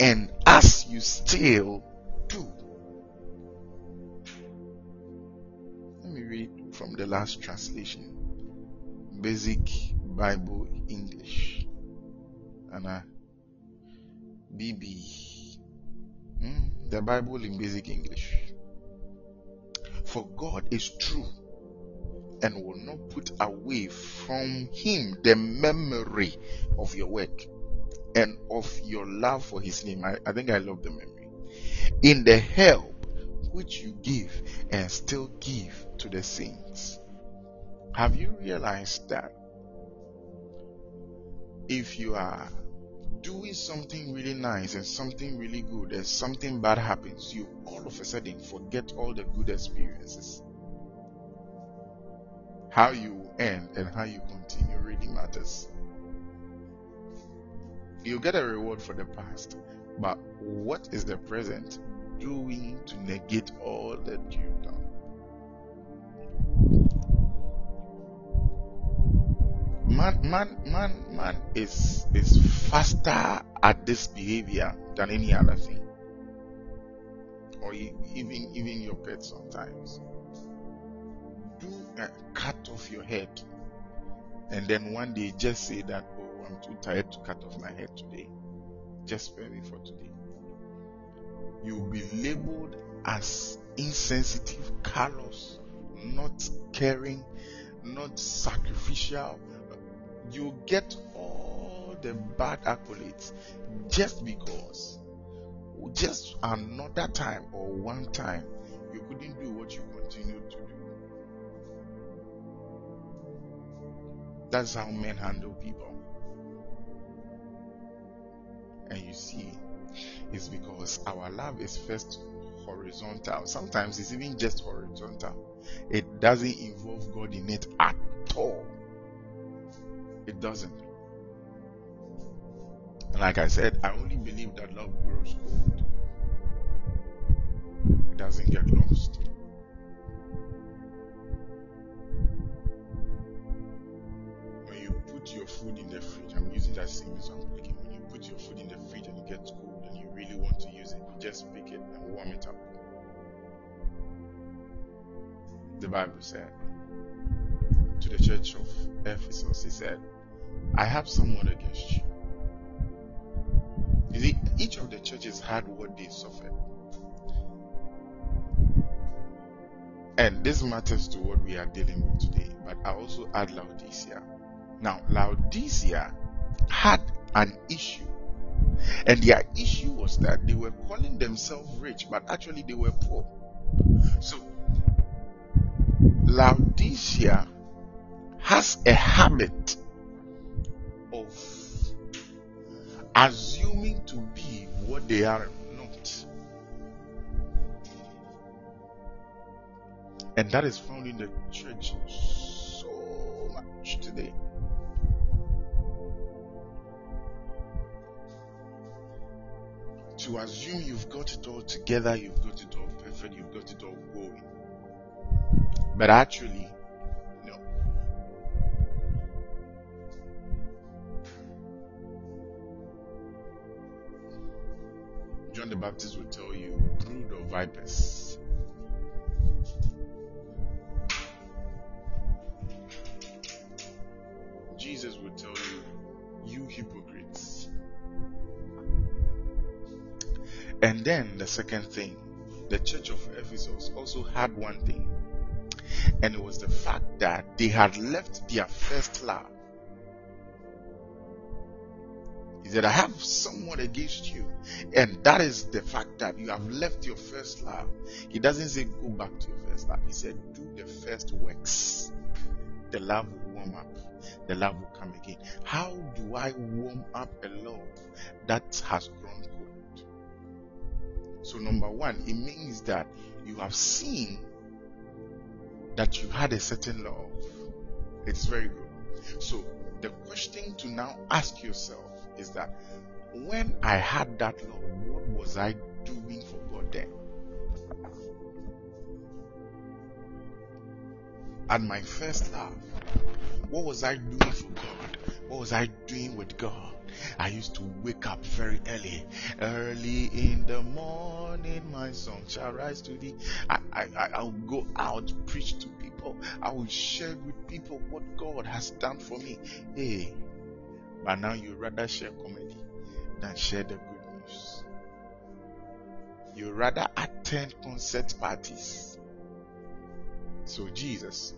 and as you still do. Let me read from the last translation Basic Bible English. Uh, BB. Mm, the Bible in Basic English. For God is true and will not put away from him the memory of your work and of your love for his name. I, I think I love the memory in the help which you give and still give to the saints. Have you realized that if you are doing something really nice and something really good and something bad happens, you all of a sudden forget all the good experiences. How you end and how you continue really matters. You get a reward for the past, but what is the present doing to negate all that you've done? Man, man, man, man is is faster at this behavior than any other thing, or even even your pet sometimes. Do a cut off your head, and then one day just say that, "Oh, I'm too tired to cut off my head today." Just spare me for today. You'll be labeled as insensitive, callous, not caring, not sacrificial. You get all the bad accolades just because, just another time or one time, you couldn't do what you continued to do. That's how men handle people. And you see, it's because our love is first horizontal. Sometimes it's even just horizontal. It doesn't involve God in it at all. It doesn't. And like I said, I only believe that love grows cold. It doesn't get lost. When you put your food in the fridge, I'm using that same example When you put your food in the fridge and it gets cold and you really want to use it, you just pick it and warm it up. The Bible said to the church of Ephesus, He said, I have someone against you. You see, each of the churches had what they suffered. And this matters to what we are dealing with today. But I also add Laodicea. Now, Laodicea had an issue. And their issue was that they were calling themselves rich, but actually they were poor. So, Laodicea has a habit assuming to be what they are not. And that is found in the church so much today. To assume you've got it all together, you've got it all perfect, you've got it all going. But actually, John the Baptist will tell you, brood of vipers. Jesus will tell you, you hypocrites. And then the second thing, the church of Ephesus also had one thing, and it was the fact that they had left their first love. He said, I have somewhat against you. And that is the fact that you have left your first love. He doesn't say go back to your first love. He said, do the first works. The love will warm up. the love will come again. How do I warm up a love that has grown cold? So, number one, it means that you have seen that you had a certain love. It's very good. So, the question to now ask yourself is that when I had that love, what was I doing for God then? At my first love, what was I doing for God? What was I doing with God? I used to wake up very early. Early in the morning, my song shall rise to thee. I, I, I'll go out, preach to people. I will share with people what God has done for me. Hey, but now you rather share comedy than share the good news. You rather attend concert parties. So, Jesus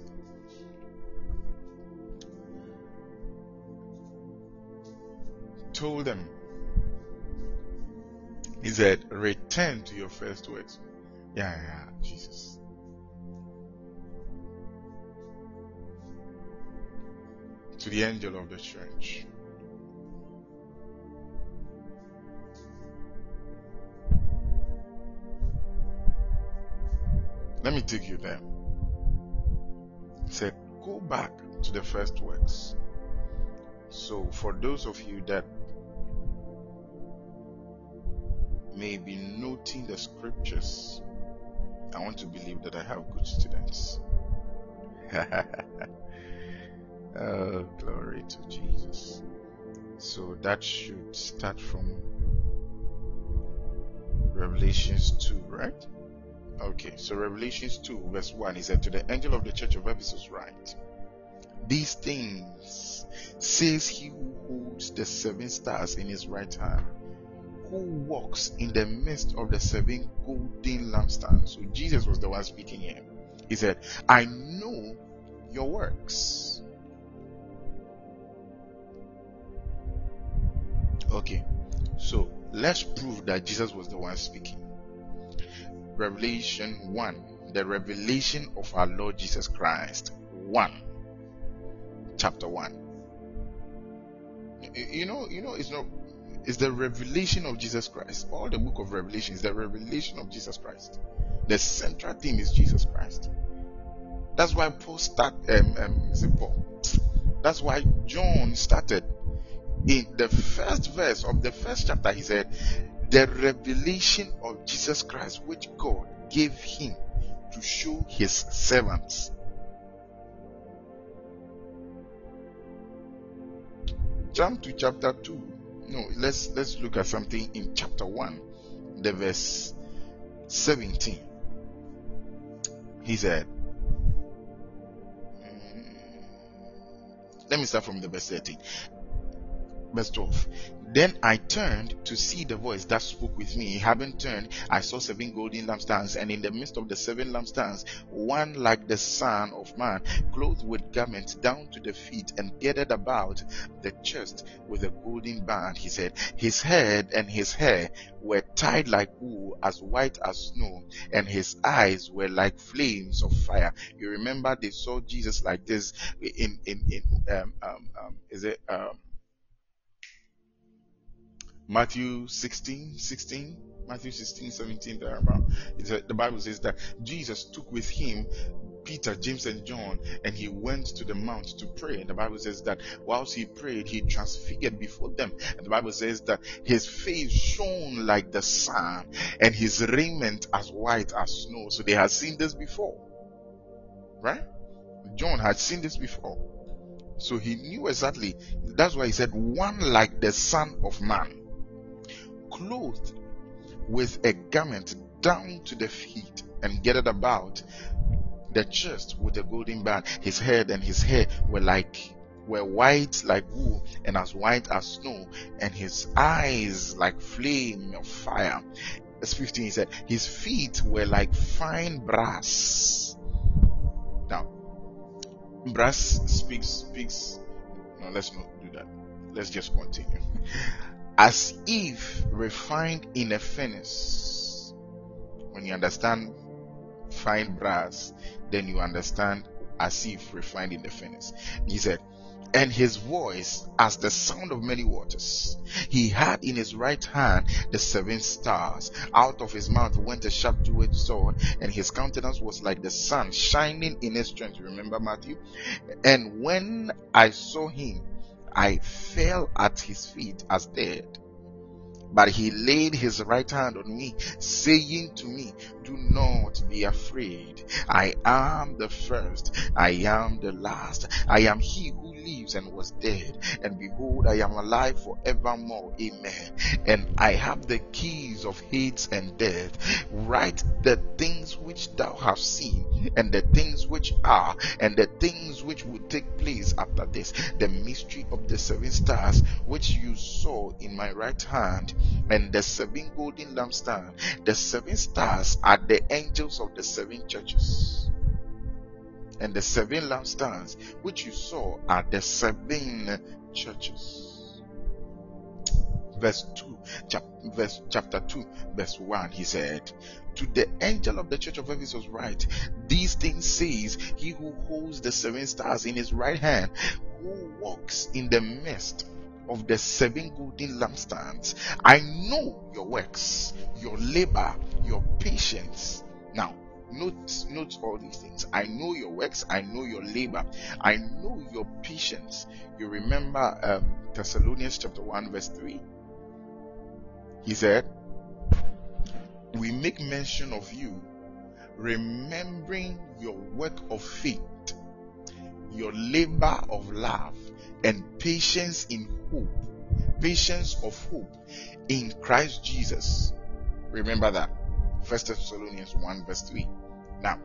told them, He said, Return to your first words. Yeah, yeah, yeah, Jesus. To the angel of the church. Let me take you there. He said, Go back to the first works. So, for those of you that may be noting the scriptures, I want to believe that I have good students. oh, glory to Jesus. So that should start from Revelations 2, right? Okay, so Revelations 2, verse 1 he said, To the angel of the church of Ephesus, write, These things says he who holds the seven stars in his right hand who walks in the midst of the seven golden lampstands. So Jesus was the one speaking here. He said, I know your works. Okay, so let's prove that Jesus was the one speaking. Revelation 1, the revelation of our Lord Jesus Christ. 1, chapter 1. You know, you know, it's not it's the revelation of Jesus Christ. All the book of Revelation is the revelation of Jesus Christ. The central theme is Jesus Christ. That's why Paul start um, um Paul. That's why John started in the first verse of the first chapter. He said, "The revelation of Jesus Christ, which God gave him to show His servants." Jump to chapter two. No let's let's look at something in chapter 1 the verse 17 he said mm, let me start from the verse 13 verse 12 then I turned to see the voice that spoke with me. Having turned, I saw seven golden lampstands, and in the midst of the seven lampstands, one like the Son of Man, clothed with garments down to the feet, and girded about the chest with a golden band. He said, His head and his hair were tied like wool, as white as snow, and his eyes were like flames of fire. You remember they saw Jesus like this in in in um, um, um is it um Matthew 16, 16, Matthew 16, 17, there about. The Bible says that Jesus took with him Peter, James, and John, and he went to the mount to pray. And the Bible says that whilst he prayed, he transfigured before them. And the Bible says that his face shone like the sun, and his raiment as white as snow. So they had seen this before. Right? John had seen this before. So he knew exactly. That's why he said, one like the Son of Man clothed with a garment down to the feet and girded about the chest with a golden band. His head and his hair were like were white like wool and as white as snow, and his eyes like flame of fire. Verse 15 he said, His feet were like fine brass. Now, brass speaks speaks. No, let's not do that. Let's just continue. As if refined in a furnace. When you understand fine brass, then you understand as if refined in the furnace. He said, and his voice as the sound of many waters. He had in his right hand the seven stars. Out of his mouth went a sharp two-edged sword, and his countenance was like the sun shining in his strength. Remember Matthew? And when I saw him, I fell at his feet as dead. But he laid his right hand on me, saying to me, Do not be afraid. I am the first, I am the last. I am he who lives and was dead, and behold, I am alive forevermore. Amen. And I have the keys of Hades and death. Write the things which thou hast seen, and the things which are, and the things which will take place after this. The mystery of the seven stars which you saw in my right hand, and the seven golden lampstands. The seven stars are the angels of the seven churches and the seven lampstands which you saw are the seven churches. Verse 2, chap, verse, chapter 2, verse 1, he said, To the angel of the church of Ephesus write, These things says he who holds the seven stars in his right hand, who walks in the midst of the seven golden lampstands. I know your works, your labor, your patience. Now, Note, note all these things. I know your works. I know your labor. I know your patience. You remember um, Thessalonians chapter 1 verse 3. He said, we make mention of you remembering your work of faith, your labor of love, and patience in hope. Patience of hope in Christ Jesus. Remember that. First Thessalonians 1 verse 3. Now,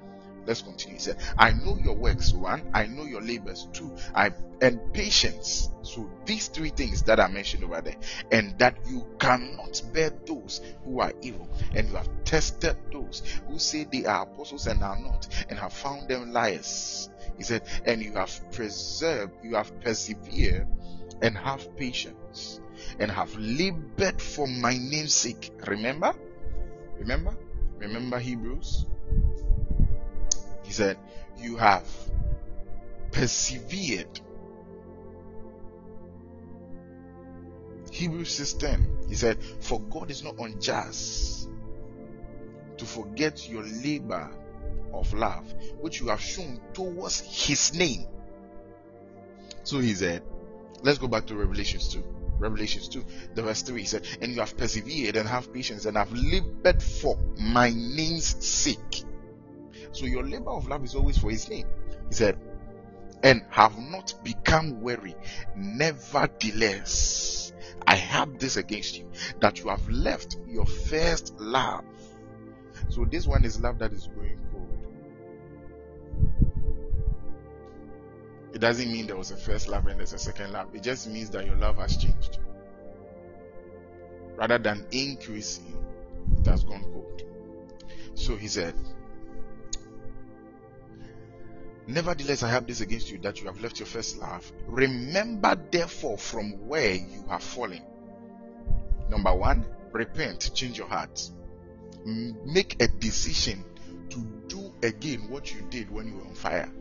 let's continue. He said, I know your works, one, I know your labors, two, I and patience. So these three things that I mentioned over there, and that you cannot bear those who are evil, and you have tested those who say they are apostles and are not, and have found them liars. He said, and you have preserved, you have persevered, and have patience, and have labored for my name's sake. Remember? Remember? Remember Hebrews? He said, You have persevered. Hebrews 6:10. He said, For God is not unjust to forget your labor of love, which you have shown towards his name. So he said, Let's go back to Revelations 2. Revelations 2, the verse 3 he said, And you have persevered and have patience and have labored for my name's sake. So your labor of love is always for his name. He said, And have not become weary. Nevertheless, I have this against you, that you have left your first love. So this one is love that is going cold. It doesn't mean there was a first love and there's a second love. It just means that your love has changed. Rather than increasing, it has gone cold. So he said, Nevertheless, I have this against you that you have left your first love. Remember, therefore, from where you have fallen. Number one, repent, change your heart. Make a decision to do again what you did when you were on fire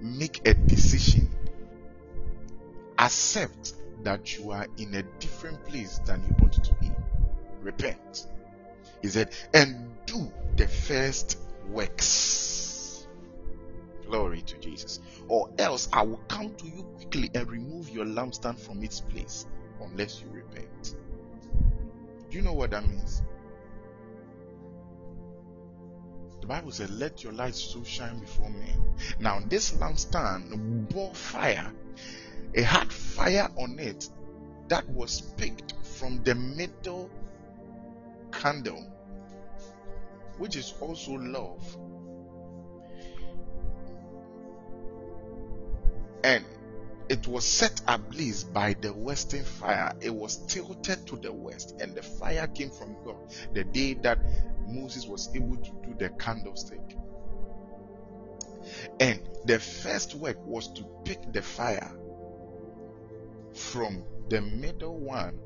make a decision. Accept that you are in a different place than you ought to be. Repent. He said, and do the first works. Glory to Jesus. Or else I will come to you quickly and remove your lampstand from its place unless you repent. Do you know what that means? The Bible said, Let your light so shine before men. Now, this lampstand bore fire. It had fire on it that was picked from the middle candle, which is also love. And it was set ablaze by the western fire. It was tilted to the west, and the fire came from God. The day that Moses was able to do the candlestick. And the first work was to pick the fire from the middle one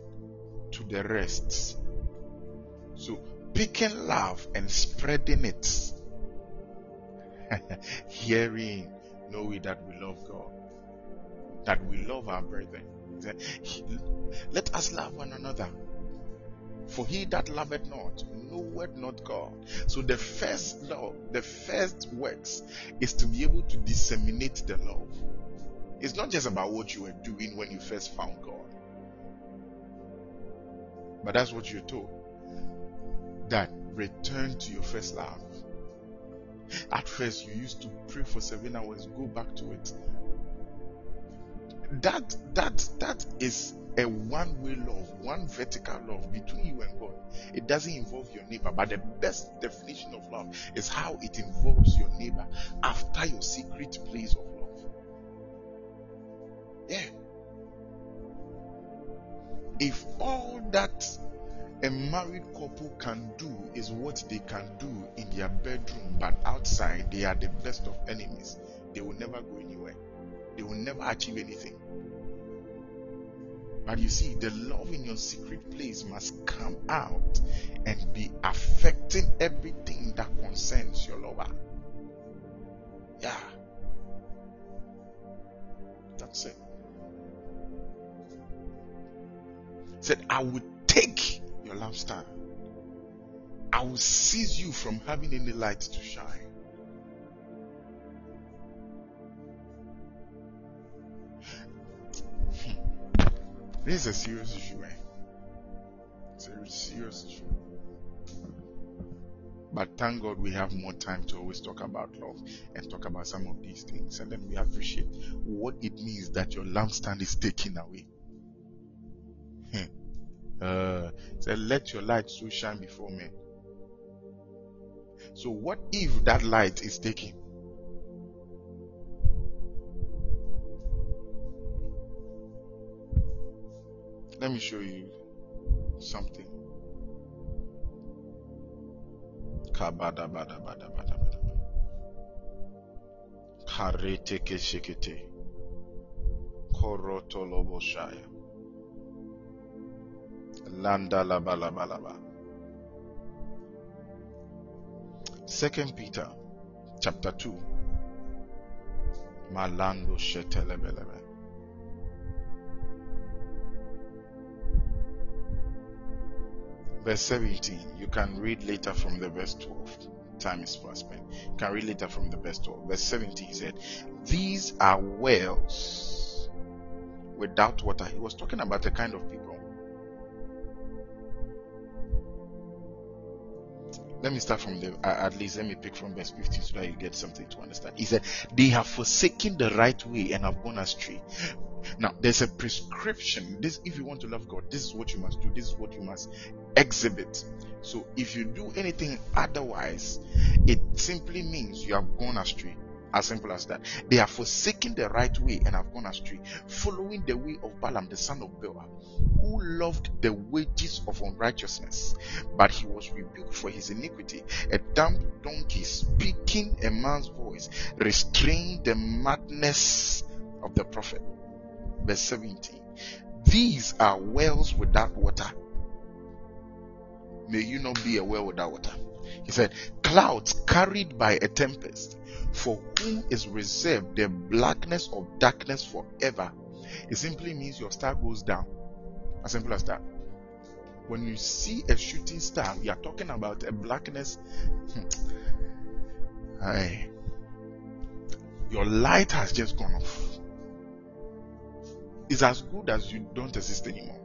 to the rest. So picking love and spreading it. Hearing, knowing that we love God. That we love our brethren. Let us love one another. For he that loveth not knoweth not God. So the first law, the first works is to be able to disseminate the love. It's not just about what you were doing when you first found God. But that's what you're told. That return to your first love. At first, you used to pray for seven hours, go back to it. That that that is a one-way love, one vertical love between you and God. It doesn't involve your neighbor, but the best definition of love is how it involves your neighbor after your secret place of love. Yeah. If all that a married couple can do is what they can do in their bedroom, but outside they are the best of enemies. They will never go anywhere. They will never achieve anything. But you see, the love in your secret place must come out and be affecting everything that concerns your lover. Yeah. That's it. Said, I would take your lampstand. I will seize you from having any light to shine. This is a serious issue, eh? It's a serious issue. But thank God we have more time to always talk about love and talk about some of these things. And then we appreciate what it means that your lampstand is taken away. Uh, said, let your light so shine before men. So, what if that light is taken? Let me show you something. Kabada bada bada bada bada. Karete keshekete. Koroto loboshaya. Landa laba laba laba. Second Peter chapter 2. Malando shetelebelebe. Verse 17. You can read later from the verse 12. Time is fast spent. You can read later from the verse 12. Verse 17 he said, These are wells without water. He was talking about a kind of people let me start from the uh, at least let me pick from verse 15 so that you get something to understand he said they have forsaken the right way and have gone astray now there's a prescription this if you want to love god this is what you must do this is what you must exhibit so if you do anything otherwise it simply means you have gone astray as simple as that. They have forsaken the right way and have gone astray, following the way of Balaam the son of Beor, who loved the wages of unrighteousness, but he was rebuked for his iniquity. A dumb donkey speaking a man's voice restrained the madness of the prophet. Verse 17. These are wells without water. May you not be a well without water. He said, Clouds carried by a tempest for whom is reserved the blackness of darkness forever. It simply means your star goes down. As simple as that. When you see a shooting star, we are talking about a blackness. Hmm. Hey, your light has just gone off. It's as good as you don't exist anymore.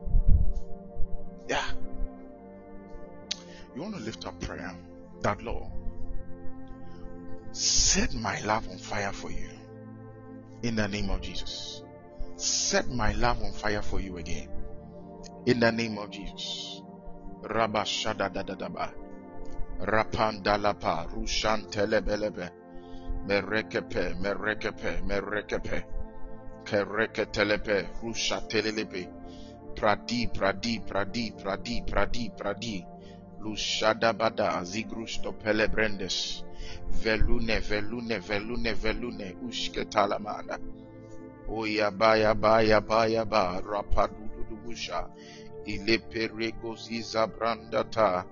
Yeah. You want to lift up prayer that Lord Set my love on fire for you. In the name of Jesus. Set my love on fire for you again. In the name of Jesus. Rabba shada da da da ba. Rapandalapa rushan telebelebe. Merekepe, merekepe, merekepe. Kereke telepe, rusha telelepe. Pradi, pradi, pradi, pradi, pradi, pradi. Lushada bada, zigrusto pelebrendes. Velune, velune, velune, velune, ushke talamana. Oya baya baya ba rapadudubusha. Ile perego ziza brandata.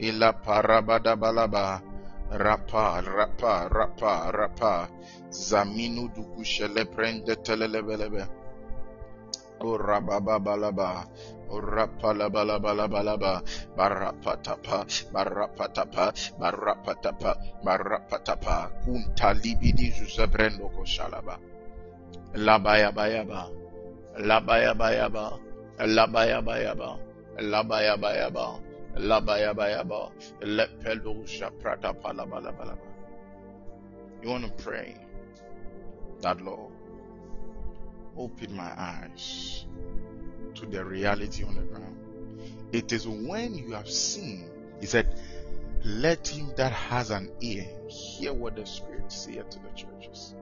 Ila balaba. Rapa, rapa, rapa, rapa. Zaminu dukushele prende telelebelebe. Barapatapa, barapatapa, barapatapa, barapatapa. Kunta libidi koshalaba. You want to pray that Lord open my eyes to the reality on the ground. It is when you have seen, he said, let him that has an ear hear what the Spirit saith to the churches.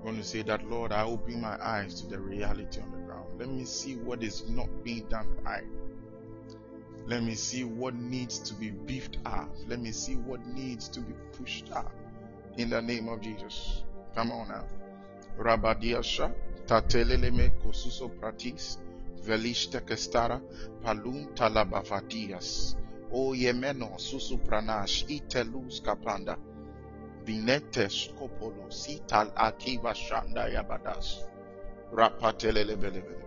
I want to say that, Lord, I open my eyes to the reality on the ground. Let me see what is not being done right. Let me see what needs to be beefed up. Let me see what needs to be pushed up. In the name of Jesus. Come on now. Rabadiasha, Tateleleme Kosuso Pratis, Velishta Kestara, Palun Talabafatias, O Yemeno Susupranash, Itelus Kapanda, Binete Skopolo, Sital Akiva Shanda Yabadas, Rapatelelebelebele,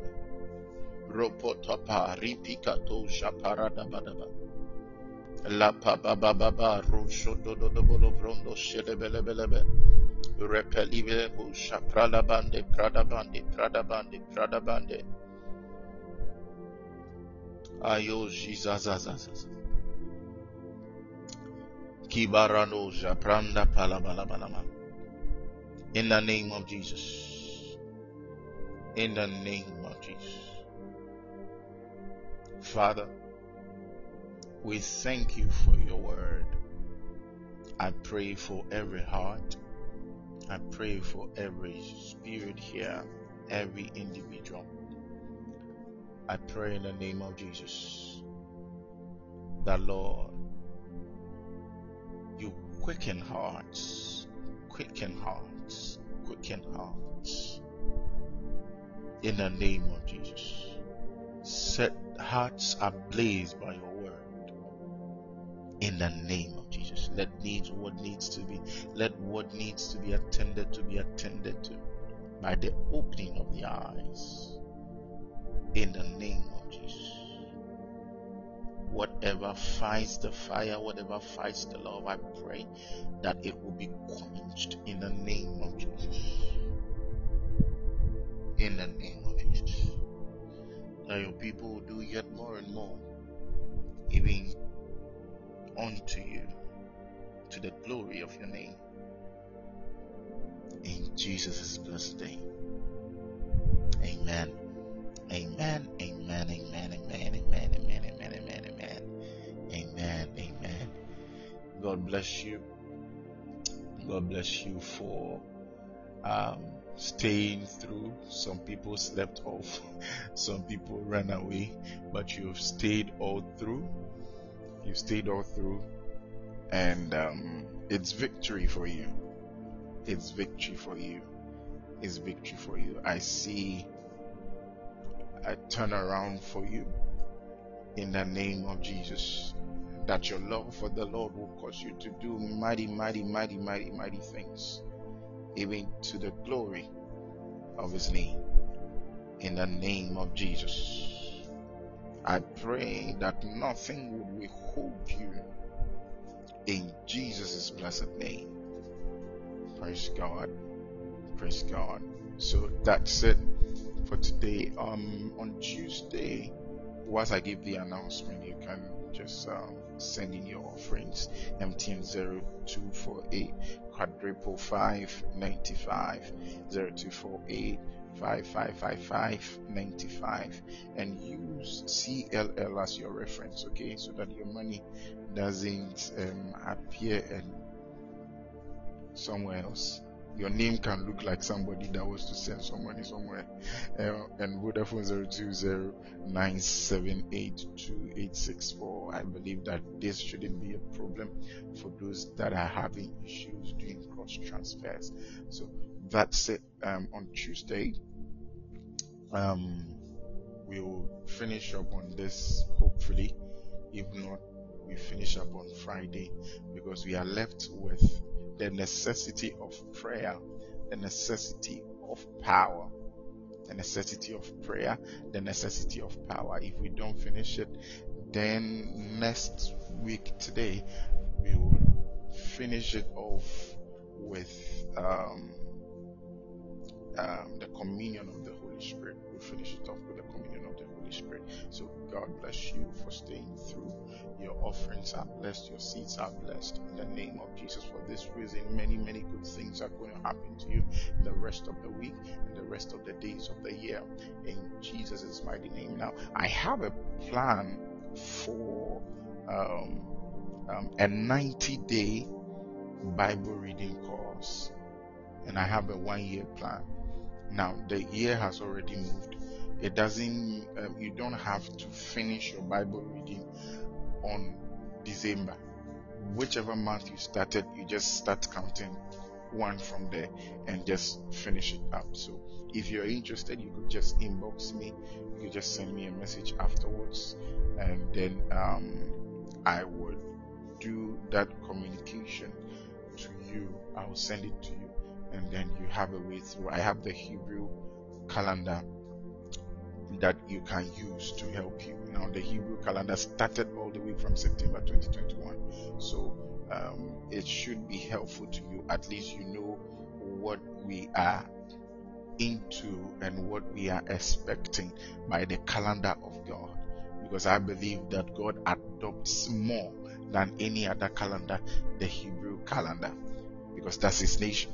Ropotapa, Ripikato Shaparada Badaba. La Papa Baba Rosho Dodobolo Brondo Shedebelebelebe. Repelive Busha Prada Bande, Prada Bande, Prada Bande, Prada Bande. Ayo Jesus. We thank you for your word. I pray for every heart. I pray for every spirit here, every individual. I pray in the name of Jesus that Lord, you quicken hearts, quicken hearts, quicken hearts. In the name of Jesus. Set hearts ablaze by your. In the name of Jesus. Let needs what needs to be, let what needs to be attended to be attended to by the opening of the eyes. In the name of Jesus. Whatever fights the fire, whatever fights the love, I pray that it will be quenched in the name of Jesus. In the name of Jesus. That your people will do yet more and more, even unto you, to the glory of your name. In Jesus' blessed name. Amen. Amen. Amen. Amen. Amen. Amen. Amen. Amen. Amen. Amen. Amen. Amen. God bless you. God bless you for um, staying through. Some people slept off, some people ran away, but you've stayed all through. You've stayed all through, and um, it's victory for you. It's victory for you. It's victory for you. I see a turnaround for you in the name of Jesus. That your love for the Lord will cause you to do mighty, mighty, mighty, mighty, mighty things, even to the glory of His name. In the name of Jesus. I pray that nothing will withhold you in Jesus' blessed name. Praise God. Praise God. So that's it for today. Um, on Tuesday, once I give the announcement, you can just um, send in your offerings. MTN 0248 quadruple 595 0248 5555 95 and use CLL as your reference, okay, so that your money doesn't um, appear and somewhere else. Your name can look like somebody that was to send some money somewhere. Uh, and Vodafone 02097828864. I believe that this shouldn't be a problem for those that are having issues doing cross transfers. So that's it. Um, on Tuesday, um, we'll finish up on this hopefully. If not, we finish up on Friday because we are left with the necessity of prayer, the necessity of power, the necessity of prayer, the necessity of power. If we don't finish it, then next week today we will finish it off with um, um, the communion of the Holy Spirit. We'll finish it off with the communion of the Holy Spirit. So God bless you for staying through. Your offerings are blessed, your seeds are blessed. In the name of Jesus, for this reason, many, many good things are going to happen to you the rest of the week and the rest of the days of the year. In Jesus' mighty name. Now, I have a plan for um, um, a 90 day Bible reading course, and I have a one year plan. Now, the year has already moved. It doesn't, um, you don't have to finish your Bible reading on December. Whichever month you started, you just start counting one from there and just finish it up. So, if you're interested, you could just inbox me. You could just send me a message afterwards, and then um, I would do that communication to you. I will send it to you, and then you have a way through. I have the Hebrew calendar that you can use to help you. Now, the Hebrew calendar started all the way from September 2021, so um, it should be helpful to you. At least you know what we are into and what we are expecting by the calendar of God. Because I believe that God adopts more than any other calendar the Hebrew calendar, because that's His nation.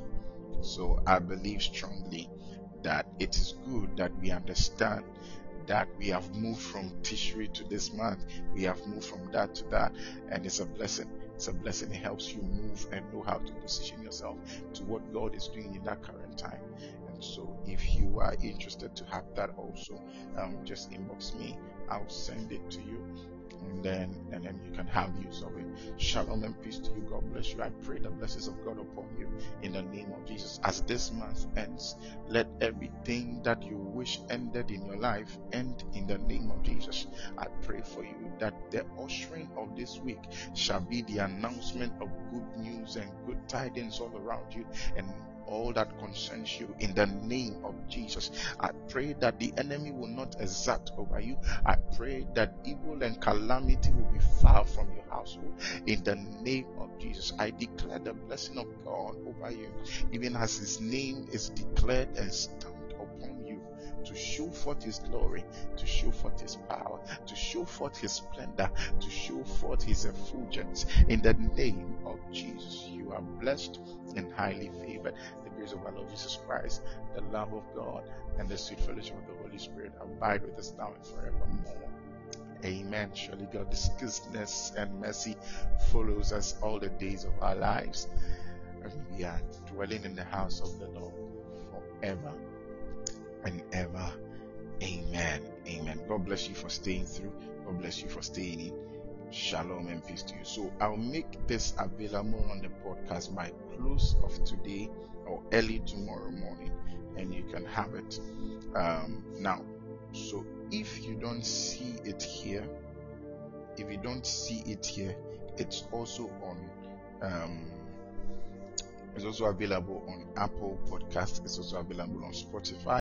So I believe strongly that it is good that we understand that we have moved from Tishri to this month. We have moved from that to that, and it's a blessing. It's a blessing. It helps you move and know how to position yourself to what God is doing in that current time. And so, if you are interested to have that also, um, just inbox me. I'll send it to you and then and then you can have use of it. Shalom and peace to you. God bless you. I pray the blessings of God upon you in the name of Jesus. As this month ends, let everything that you wish ended in your life end in the name of Jesus. I pray for you that the ushering of this week shall be the announcement of good news and good tidings all around you and all that concerns you in the name of Jesus. I pray that the enemy will not exert over you. I pray that evil and calamity will be far from your household in the name of Jesus. I declare the blessing of God over you, even as his name is declared and to show forth his glory, to show forth his power, to show forth his splendor, to show forth his effulgence in the name of Jesus. You are blessed and highly favored. The grace of our Lord Jesus Christ, the love of God, and the sweet fellowship of the Holy Spirit abide with us now and forevermore. Amen. Surely God's goodness and mercy follows us all the days of our lives. And we are dwelling in the house of the Lord forever and ever. Amen. Amen. God bless you for staying through. God bless you for staying in. Shalom and peace to you. So I'll make this available on the podcast by close of today or early tomorrow morning, and you can have it um, now. So if you don't see it here, if you don't see it here, it's also on. Um, it's also available on Apple Podcast. It's also available on Spotify.